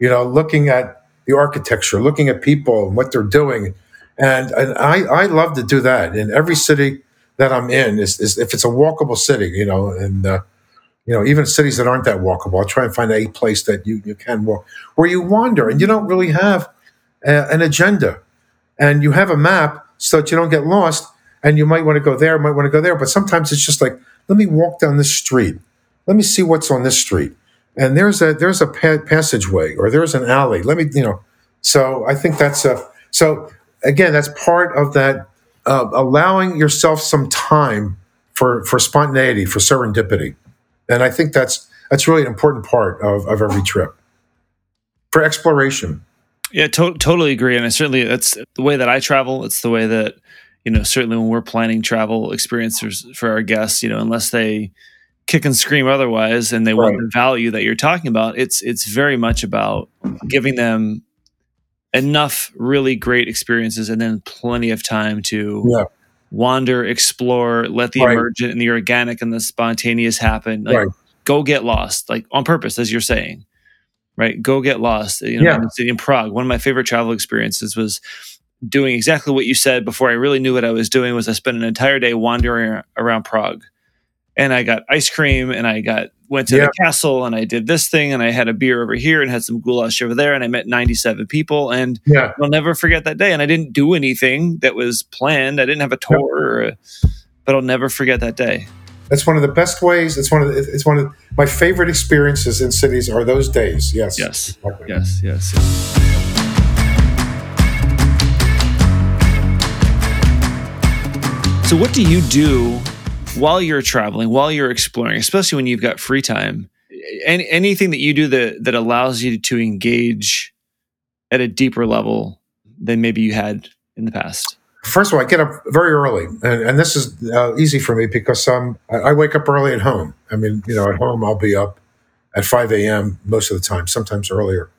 you know, looking at the architecture, looking at people and what they're doing, and and I I love to do that in every city that I'm in. Is, is if it's a walkable city, you know, and uh, you know even cities that aren't that walkable, I'll try and find a place that you you can walk where you wander and you don't really have a, an agenda, and you have a map so that you don't get lost. And you might want to go there, might want to go there. But sometimes it's just like, let me walk down this street. Let me see what's on this street. And there's a there's a pa- passageway or there's an alley. Let me, you know. So I think that's a so again that's part of that uh, allowing yourself some time for for spontaneity, for serendipity, and I think that's that's really an important part of, of every trip for exploration. Yeah, to- totally agree. And I certainly that's the way that I travel. It's the way that you know certainly when we're planning travel experiences for our guests, you know, unless they kick and scream otherwise and they right. want the value that you're talking about, it's it's very much about giving them enough really great experiences and then plenty of time to yeah. wander, explore, let the right. emergent and the organic and the spontaneous happen. Like, right. Go get lost, like on purpose, as you're saying right? Go get lost. You know, yeah. in in Prague. One of my favorite travel experiences was doing exactly what you said before I really knew what I was doing was I spent an entire day wandering around Prague. And I got ice cream and I got went to the castle and I did this thing and I had a beer over here and had some goulash over there and I met 97 people and yeah. I'll never forget that day. And I didn't do anything that was planned. I didn't have a tour, a, but I'll never forget that day. That's one of the best ways. It's one of the, it's one of the, my favorite experiences in cities are those days. Yes. Yes. Exactly. Yes. Yes. So, what do you do while you're traveling, while you're exploring, especially when you've got free time? Any, anything that you do that that allows you to engage at a deeper level than maybe you had in the past? First of all, I get up very early, and, and this is uh, easy for me because um, I, I wake up early at home. I mean, you know, at home I'll be up at 5 a.m. most of the time, sometimes earlier.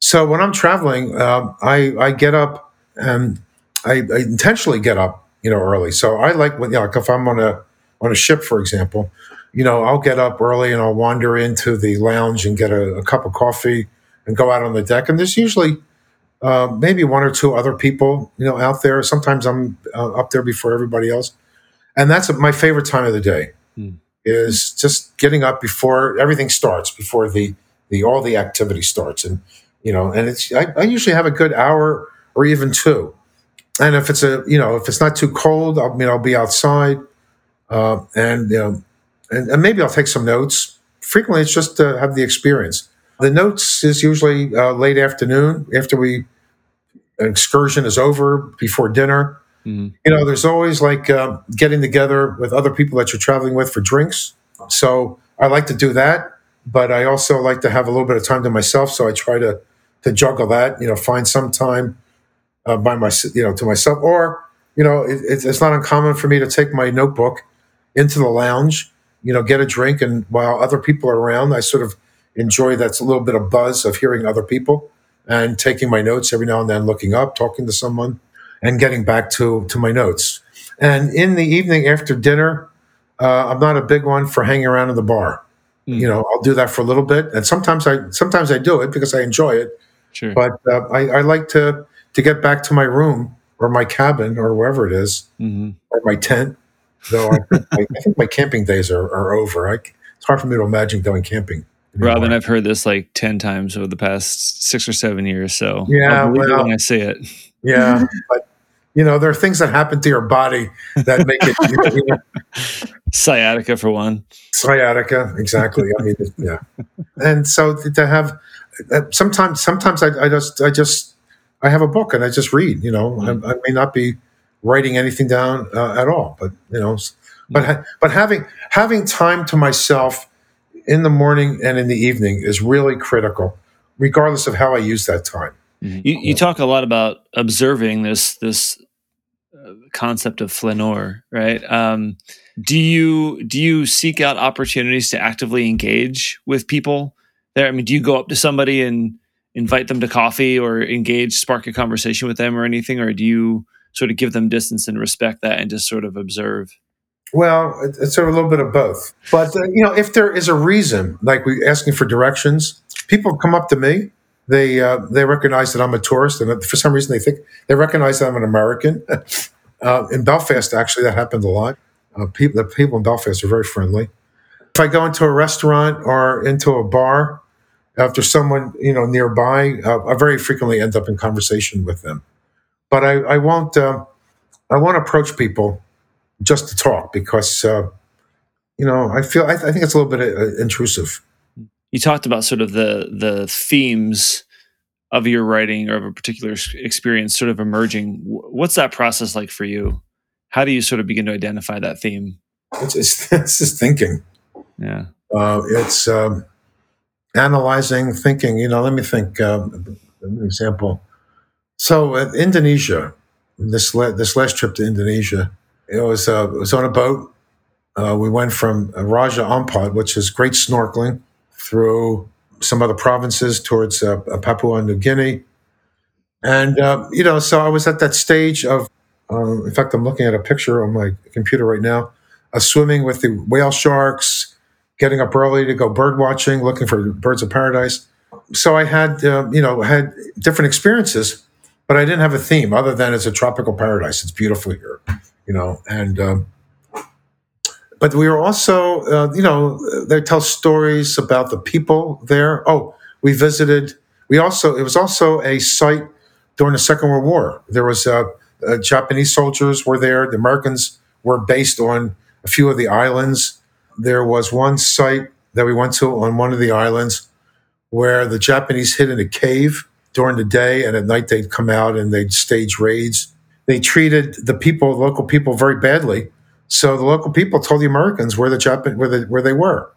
So when I'm traveling, uh, I, I get up and I, I, intentionally get up, you know, early. So I like when, you know, like if I'm on a on a ship, for example, you know, I'll get up early and I'll wander into the lounge and get a, a cup of coffee and go out on the deck. And there's usually uh, maybe one or two other people, you know, out there. Sometimes I'm uh, up there before everybody else, and that's my favorite time of the day. Mm. Is just getting up before everything starts, before the the all the activity starts, and you know, and it's I, I usually have a good hour or even two, and if it's a you know if it's not too cold, I mean I'll be outside, uh, and you know, and, and maybe I'll take some notes. Frequently, it's just to have the experience the notes is usually uh, late afternoon after we an excursion is over before dinner. Mm-hmm. You know, there's always like uh, getting together with other people that you're traveling with for drinks. So I like to do that, but I also like to have a little bit of time to myself. So I try to to juggle that. You know, find some time uh, by my you know to myself, or you know, it, it's not uncommon for me to take my notebook into the lounge. You know, get a drink, and while other people are around, I sort of enjoy that little bit of buzz of hearing other people and taking my notes every now and then, looking up, talking to someone, and getting back to to my notes. And in the evening after dinner, uh, I'm not a big one for hanging around in the bar. Mm. You know, I'll do that for a little bit, and sometimes I sometimes I do it because I enjoy it. Sure. But uh, I, I, like to to get back to my room or my cabin or wherever it is, mm-hmm. or my tent. Though I, I, think my camping days are, are over. I, it's hard for me to imagine going camping. Robin, I've heard this like 10 times over the past six or seven years. So yeah, I'll well, when I say it. Yeah. but, you know, there are things that happen to your body that make it. You know, sciatica, for one. Sciatica, exactly. I mean, yeah. And so to have, uh, sometimes, sometimes I, I just, I just, I have a book and I just read, you know, mm-hmm. I, I, may not be writing anything down uh, at all, but, you know, but, but having, having time to myself in the morning and in the evening is really critical, regardless of how I use that time. Mm-hmm. You, you talk a lot about observing this this uh, concept of flaneur, right? Um, do you do you seek out opportunities to actively engage with people there? I mean, do you go up to somebody and invite them to coffee or engage, spark a conversation with them or anything, or do you sort of give them distance and respect that and just sort of observe? Well, it's sort of a little bit of both. But uh, you know, if there is a reason, like we asking for directions, people come up to me. They uh, they recognize that I'm a tourist, and for some reason they think they recognize that I'm an American. uh, in Belfast, actually, that happened a lot. Uh, people, the people in Belfast are very friendly. If I go into a restaurant or into a bar, after someone you know nearby, uh, I very frequently end up in conversation with them. But I, I won't. Uh, I won't approach people just to talk because uh, you know I feel I, I, think it's a little bit uh, intrusive. You talked about sort of the the themes of your writing or of a particular experience sort of emerging. What's that process like for you? How do you sort of begin to identify that theme? It's, it's, it's just thinking. Yeah. Uh, it's um, analyzing, thinking. You know, let me think. Um, an example. So, uh, Indonesia, this la- this last trip to Indonesia, it was uh, it was on a boat. Uh, we went from Raja Ampat, which is great snorkeling, through some other provinces towards uh, Papua New Guinea, and uh, you know, so I was at that stage of. Um, in fact, I'm looking at a picture on my computer right now. swimming with the whale sharks, getting up early to go bird watching, looking for birds of paradise. So I had, uh, you know, had different experiences, but I didn't have a theme other than it's a tropical paradise. It's beautiful here you know, and um, but we were also, uh, you know, they tell stories about the people there. Oh, we visited. We also it was also a site during the Second World War. There was uh, uh, Japanese soldiers were there. The Americans were based on a few of the islands. There was one site that we went to on one of the islands where the Japanese hid in a cave during the day, and at night they'd come out and they'd stage raids they treated the people, local people, very badly. So the local people told the Americans where the Japan, where, the, where they were,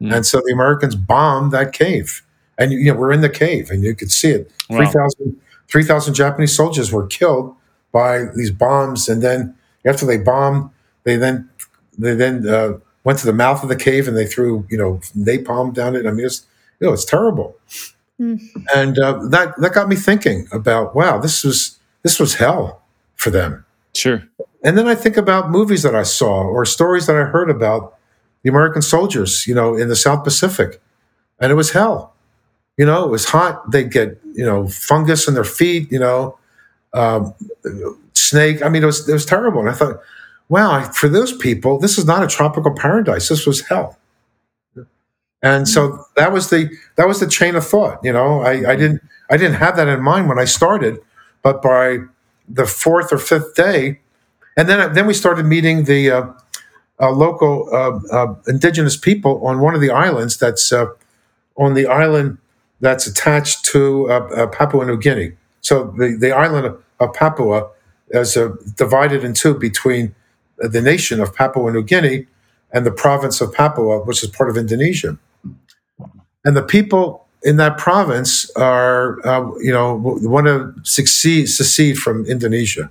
mm. and so the Americans bombed that cave. And you know we're in the cave, and you could see it. Wow. 3,000 3, Japanese soldiers were killed by these bombs, and then after they bombed, they then they then uh, went to the mouth of the cave and they threw you know napalm down it. I mean, it's you know it's terrible, mm. and uh, that that got me thinking about wow, this was this was hell for them. Sure. And then I think about movies that I saw or stories that I heard about the American soldiers, you know, in the South Pacific, and it was hell. You know, it was hot. They'd get you know fungus in their feet. You know, um, snake. I mean, it was it was terrible. And I thought, wow, for those people, this is not a tropical paradise. This was hell. And so that was the that was the chain of thought. You know, I, I didn't I didn't have that in mind when I started, but by the fourth or fifth day, and then then we started meeting the uh, uh, local uh, uh indigenous people on one of the islands that's uh, on the island that's attached to uh, Papua New Guinea. So the, the island of, of Papua is divided in two between the nation of Papua New Guinea and the province of Papua, which is part of Indonesia. And the people in that province are, uh, you know, want to succeed, secede from Indonesia.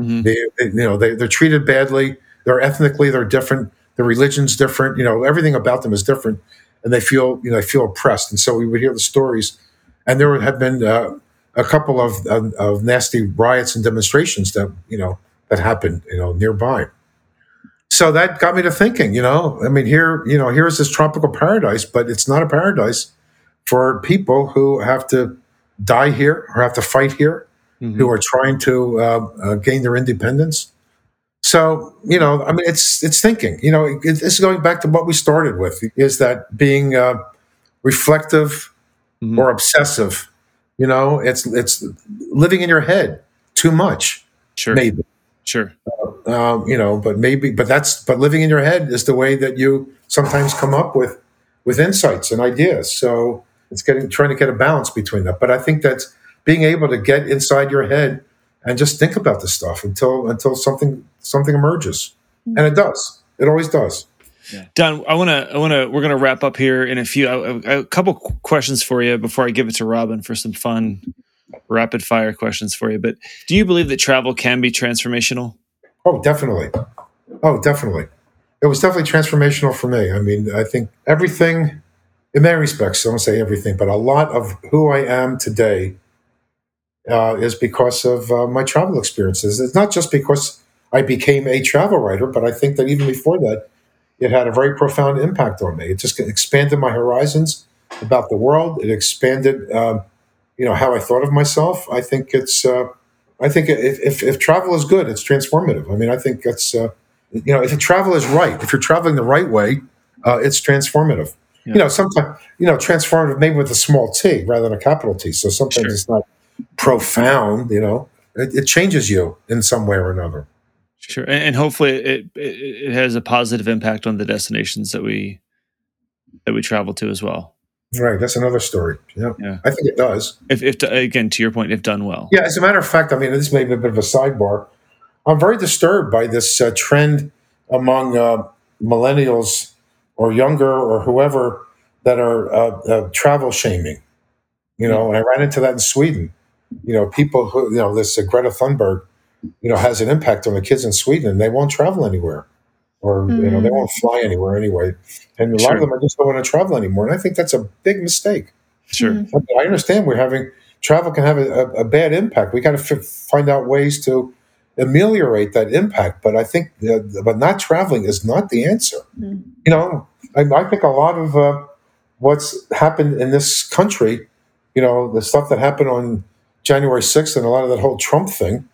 Mm-hmm. They, they, you know, they, they're treated badly. They're ethnically, they're different. Their religion's different. You know, everything about them is different, and they feel, you know, they feel oppressed. And so we would hear the stories, and there have been uh, a couple of, of, of nasty riots and demonstrations that you know that happened, you know, nearby so that got me to thinking, you know, I mean, here, you know, here's this tropical paradise, but it's not a paradise for people who have to die here or have to fight here, mm-hmm. who are trying to uh, uh, gain their independence. So, you know, I mean, it's it's thinking. You know, it, it's going back to what we started with: is that being uh, reflective mm-hmm. or obsessive? You know, it's it's living in your head too much. Sure, maybe. Sure. Uh, um, you know, but maybe, but that's, but living in your head is the way that you sometimes come up with, with insights and ideas. So it's getting, trying to get a balance between that. But I think that's being able to get inside your head and just think about this stuff until, until something, something emerges. And it does. It always does. Yeah. Don, I want to, I want to, we're going to wrap up here in a few, a, a couple questions for you before I give it to Robin for some fun rapid fire questions for you. But do you believe that travel can be transformational? Oh, definitely. Oh, definitely. It was definitely transformational for me. I mean, I think everything, in many respects, I don't say everything, but a lot of who I am today uh, is because of uh, my travel experiences. It's not just because I became a travel writer, but I think that even before that, it had a very profound impact on me. It just expanded my horizons about the world. It expanded uh, you know how I thought of myself. I think it's uh, I think if, if, if travel is good, it's transformative. I mean, I think that's uh, you know if travel is right, if you're traveling the right way, uh, it's transformative. Yeah. You know, sometimes you know transformative maybe with a small t rather than a capital T. So sometimes sure. it's not profound. You know, it, it, changes you in some way or another. Sure, and, hopefully it, it it has a positive impact on the destinations that we that we travel to as well. Right, that's another story. Yeah, yeah. I think it does. If, if again, to your point, if done well. Yeah, as a matter of fact, I mean, this may be a bit of a sidebar. I'm very disturbed by this uh, trend among uh, millennials or younger or whoever that are uh, uh travel shaming. You know, and I ran into that in Sweden. You know, people who you know this uh, Greta Thunberg, you know, has an impact on the kids in Sweden, and they won't travel anywhere or mm. you know they mm. won't fly anywhere anyway. And a sure. lot of them are just don't want to travel anymore. And I think that's a big mistake. Sure, mm. I understand we're having travel can have a, a bad impact. We got to f- find out ways to ameliorate that impact. But I think, uh, but not traveling is not the answer. Mm. You know, I, I, think a lot of uh, what's happened in this country, you know, the stuff that happened on January 6th and a lot of that whole Trump thing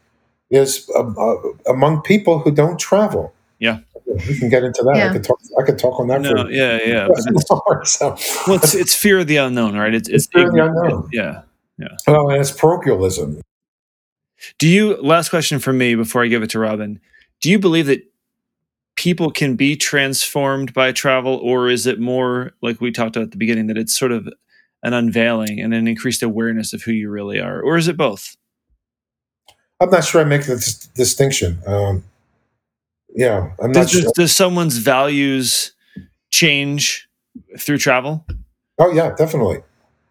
is uh, uh among people who don't travel. Yeah we can get into that. Yeah. I could talk. I could talk on that. No, for yeah, yeah. More, so. Well, it's, it's fear of the unknown, right? It's, it's, it's fear of the unknown. Yeah, yeah. Well, and it's parochialism. Do you? Last question for me before I give it to Robin. Do you believe that people can be transformed by travel, or is it more like we talked about at the beginning that it's sort of an unveiling and an increased awareness of who you really are, or is it both? I'm not sure I make the distinction. Um, yeah, I'm not does, sure. Does someone's values change through travel? Oh yeah, definitely,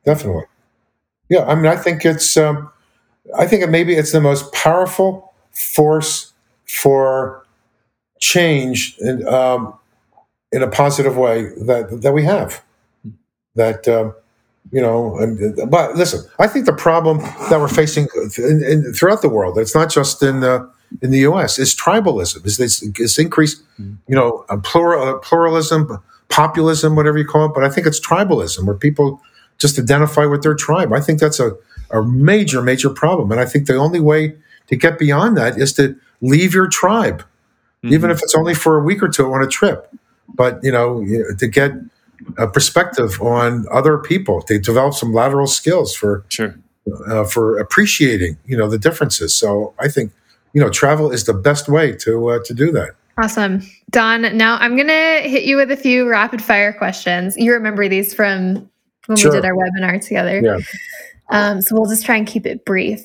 definitely. Yeah, I mean, I think it's, um, I think maybe it's the most powerful force for change in, um, in a positive way that that we have. That um, you know, and, but listen, I think the problem that we're facing in, in, throughout the world, it's not just in the in the U.S. is tribalism. Is this is increased, you know, plural, pluralism, populism, whatever you call it. But I think it's tribalism where people just identify with their tribe. I think that's a, a major, major problem. And I think the only way to get beyond that is to leave your tribe, mm-hmm. even if it's only for a week or two on a trip. But you know, to get a perspective on other people, to develop some lateral skills for sure uh, for appreciating you know the differences. So I think you know travel is the best way to uh, to do that. Awesome. Don, now I'm going to hit you with a few rapid fire questions. You remember these from when sure. we did our webinar together. Yeah. Um, so we'll just try and keep it brief.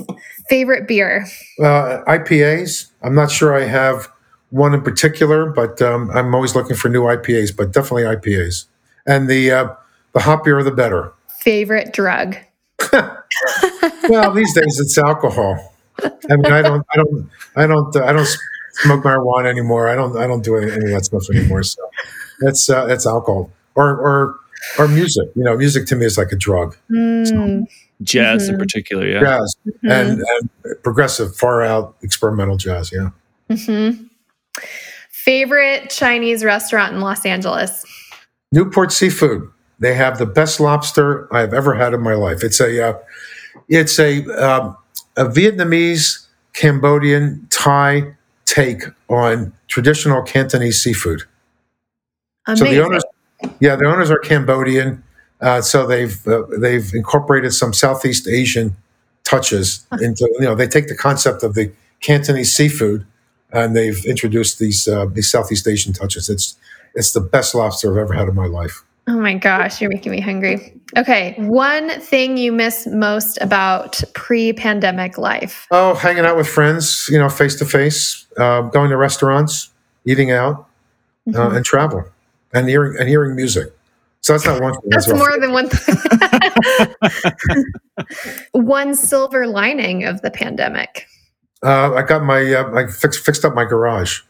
Favorite beer? Uh, IPAs. I'm not sure I have one in particular, but um, I'm always looking for new IPAs. But definitely IPAs. And the uh, the hoppier the better. Favorite drug? well, these days it's alcohol. I mean, I don't, I don't, I don't, uh, I don't smoke marijuana anymore. I don't, I don't do any, any of that stuff anymore. So that's uh, that's alcohol or or or music. You know, music to me is like a drug. Mm. So, jazz mm-hmm. in particular, yeah. Jazz mm-hmm. and, and, progressive, far out experimental jazz, yeah. Mm-hmm. Favorite Chinese restaurant in Los Angeles? Newport Seafood. They have the best lobster I've ever had in my life. It's a, uh, it's a, um, a Vietnamese, Cambodian, Thai take on traditional Cantonese seafood. Amazing. So the owners, yeah, the owners are Cambodian. Uh, so they've uh, they've incorporated some Southeast Asian touches into you know they take the concept of the Cantonese seafood and they've introduced these uh, these Southeast Asian touches. It's it's the best lobster I've ever had in my life. Oh my gosh, you're making me hungry. Okay, one thing you miss most about pre-pandemic life? Oh, hanging out with friends, you know, face to face, going to restaurants, eating out, uh, mm-hmm. and travel and hearing and hearing music. So that's not one thing. That's, that's more than one thing. one silver lining of the pandemic. Uh, I got my uh, I fixed fixed up my garage.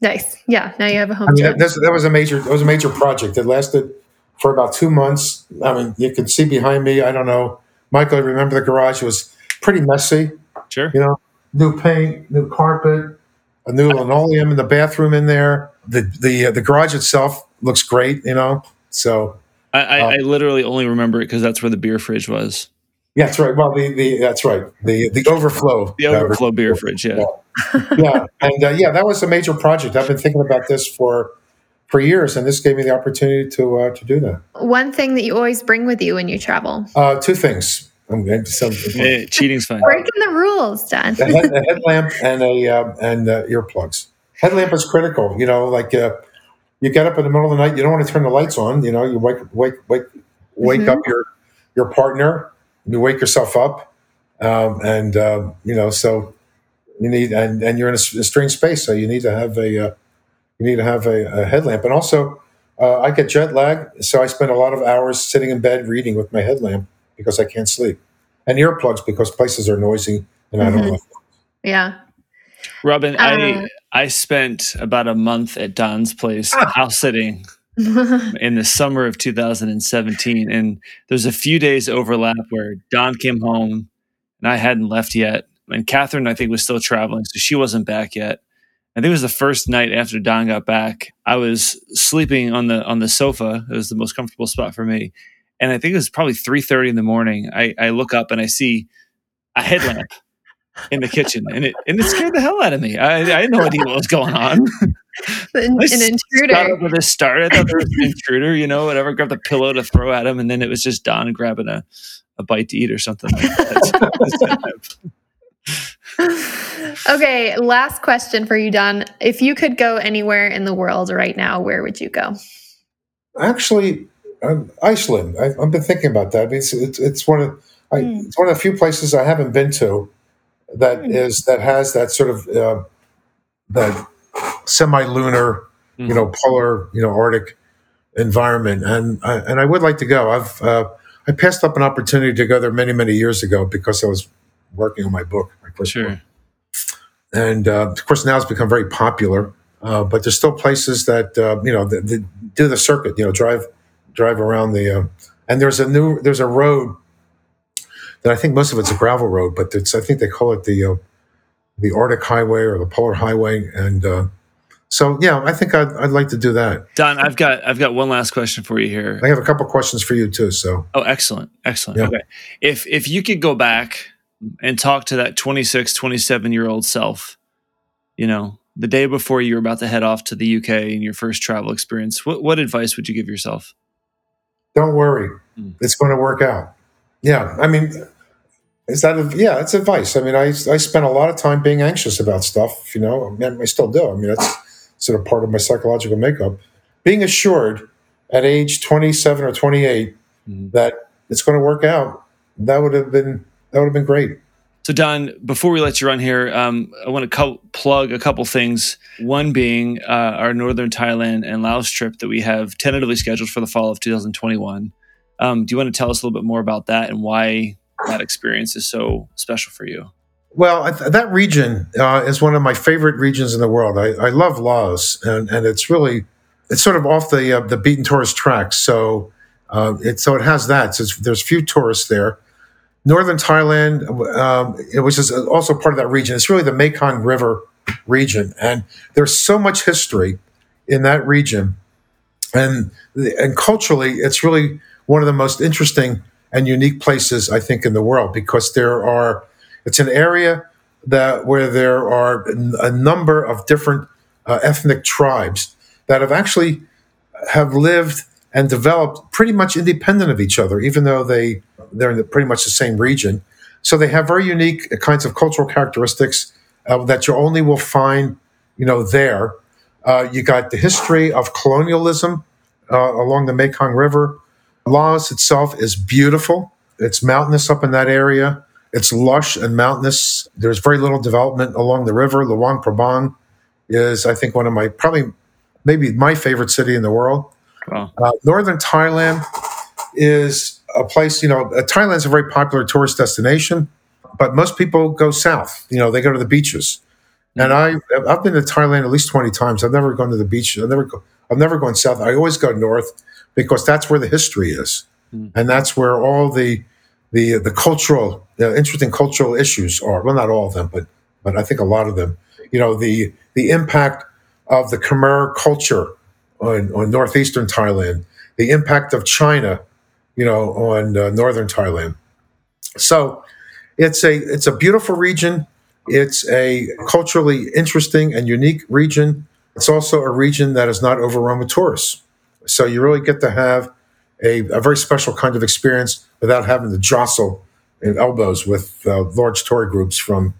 Nice. Yeah. Now you have a home. I mean, that, that was a major that was a major project. It lasted for about two months. I mean, you can see behind me. I don't know, Michael. I remember the garage was pretty messy. Sure. You know, new paint, new carpet, a new linoleum in the bathroom in there. The the uh, the garage itself looks great, you know. So I, I, uh, I literally only remember it because that's where the beer fridge was. Yeah, that's right. Well, the, the that's right. The the overflow. The overflow uh, beer fridge. Yeah. Yeah, yeah. and uh, yeah, that was a major project. I've been thinking about this for for years, and this gave me the opportunity to uh, to do that. One thing that you always bring with you when you travel. Uh, two things. I'm going to some, hey, cheating's fine. Breaking the rules, Don. a, head, a headlamp and a uh, and uh, earplugs. Headlamp is critical. You know, like uh, you get up in the middle of the night, you don't want to turn the lights on. You know, you wake wake wake wake mm-hmm. up your your partner, you wake yourself up, um, and um, you know, so you need and and you're in a, a, strange space, so you need to have a uh, you need to have a, a headlamp, and also. Uh, I get jet lag, so I spend a lot of hours sitting in bed reading with my headlamp because I can't sleep, and earplugs because places are noisy and mm-hmm. I don't know. Mm-hmm. Yeah. Robin, I uh, I spent about a month at Don's place ah. house sitting in the summer of 2017, and there's a few days overlap where Don came home and I hadn't left yet, and Catherine I think was still traveling, so she wasn't back yet. I think it was the first night after Don got back. I was sleeping on the on the sofa. It was the most comfortable spot for me, and I think it was probably three thirty in the morning. I, I look up and I see a headlamp in the kitchen, and it and it scared the hell out of me. I, I had no idea what was going on. An, an intruder. With a start, I thought there was an intruder. You know, whatever. Grabbed a pillow to throw at him, and then it was just Don grabbing a, a bite to eat or something. okay, last question for you, Don. If you could go anywhere in the world right now, where would you go? Actually, um, Iceland. I, have been thinking about that. I mean, it's, it's, it's one of I, mm. it's one of the few places I haven't been to that mm. is that has that sort of uh, that semi-lunar, mm. you know, polar, you know, Arctic environment, and I, and I would like to go. I've uh, I passed up an opportunity to go there many many years ago because I was working on my book, my sure. and uh, of course now it's become very popular. Uh, but there's still places that uh, you know that, that do the circuit. You know, drive drive around the. Uh, and there's a new there's a road that I think most of it's a gravel road, but it's I think they call it the uh, the Arctic Highway or the Polar Highway, and uh, so yeah, I think I'd, I'd like to do that. Don, I've got I've got one last question for you here. I have a couple questions for you too. So oh, excellent, excellent. Yeah. Okay, if if you could go back and talk to that 26, 27 year old self, you know, the day before you were about to head off to the UK in your first travel experience, what what advice would you give yourself? don't worry, Mm. it's going to work out. Yeah, I mean, is that a, yeah? It's advice. I mean, I I spent a lot of time being anxious about stuff. You know, and I still do. I mean, that's sort of part of my psychological makeup. Being assured at age 27 or 28 Mhm. that it's going to work out, that would have been that would have been great. So, Don, before we let you run here, um, I want to co- plug a couple things. One being uh, our Northern Thailand and Laos trip that we have tentatively scheduled for the fall of 2021. Um, do you want to tell us a little bit more about that and why that experience is so special for you? Well, th- that region uh, is one of my favorite regions in the world. I, I love Laos, and, and it's really it's sort of off the uh, the beaten tourist tracks. So uh, it so it has that. So it's, there's few tourists there. Northern Thailand, um, was just also part of that region. It's really the Mekong River region, and there's so much history in that region, and and culturally, it's really one of the most interesting and unique places I think in the world because there are it's an area that where there are a number of different uh, ethnic tribes that have actually have lived and developed pretty much independent of each other, even though they they're in the, pretty much the same region. So they have very unique kinds of cultural characteristics uh, that you only will find, you know, there. Uh, you got the history of colonialism uh, along the Mekong River. Laos itself is beautiful. It's mountainous up in that area. It's lush and mountainous. There's very little development along the river. Luang Prabang is, I think, one of my probably maybe my favorite city in the world. Wow. Uh, Northern Thailand is a place, you know, uh, Thailand's a very popular tourist destination, but most people go south. You know, they go to the beaches. And I, I've been to Thailand at least 20 times. I've never gone to the beach. I've never, go, I've never gone south. I always go north because that's where the history is. Mm. And that's where all the, the, the cultural, the interesting cultural issues are. Well, not all of them, but, but I think a lot of them. You know, the, the impact of the Khmer culture on, on northeastern Thailand, the impact of China, you know, on uh, northern Thailand. So it's a it's a beautiful region. It's a culturally interesting and unique region. It's also a region that is not overrun with tourists. So you really get to have a, a very special kind of experience without having to jostle in elbows with uh, large tour groups from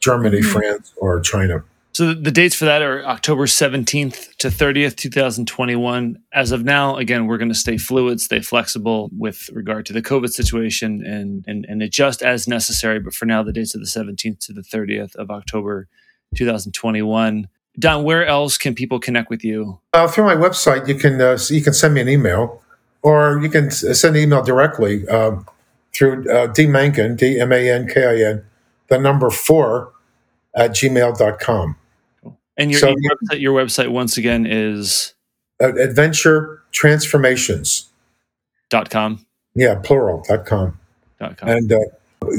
Germany, Mhm. France, or China. So the- dates for that are October 17th to 30th, 2021. As of now, again, we're going to stay fluid, stay flexible with regard to the COVID situation and, and, and adjust as necessary. But for now, the dates are the 17th to the 30th of October 2021. Don, where else can people connect with you? Uh, through my website, you can uh, you can send me an email, or you can send an email directly um, through uh, D Mankin, D M A N K I N, the number four at gmail.com. And your, So- your website, your website once again is Uh, adventure transformations. dot .com. Yeah, plural, dot com. Dot com. And uh,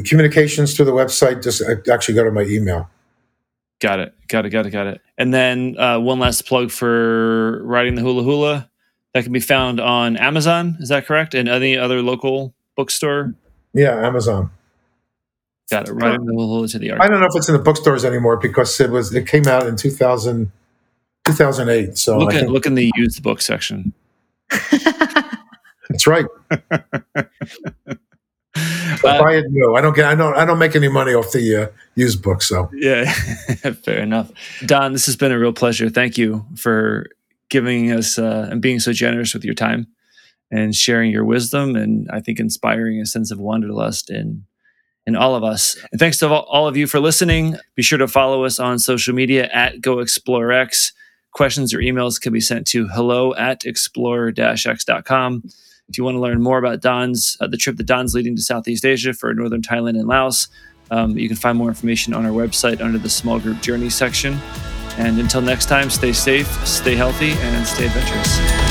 communications through the website, just uh, actually go to my email. Got it. Got it. Got it. Got it. And then uh, one last plug for riding the Hulahula that can be found on Amazon. Is that correct? And any other local bookstore? Yeah, Amazon. Got it. Riding the Hulahula to the I don't know if it's in the bookstores anymore because it was it came out in 2000, 2008. So Look at think look in the used book section. that's right. Uh, buy it new. I don't get. I don't. I don't make any money off the uh, used book. So yeah, fair enough. Don, this has been a real pleasure. Thank you for giving us uh, and being so generous with your time and sharing your wisdom and I think inspiring a sense of wanderlust in in all of us. And thanks to all, of you for listening. Be sure to follow us on social media at Go Explore X. Questions or emails can be sent to hello at explore-x.com. If you want to learn more about Don's uh, the trip that Don's leading to Southeast Asia for Northern Thailand and Laos, Um, you can find more information on our website under the small group journey section. And until next time, stay safe, stay healthy, and stay adventurous.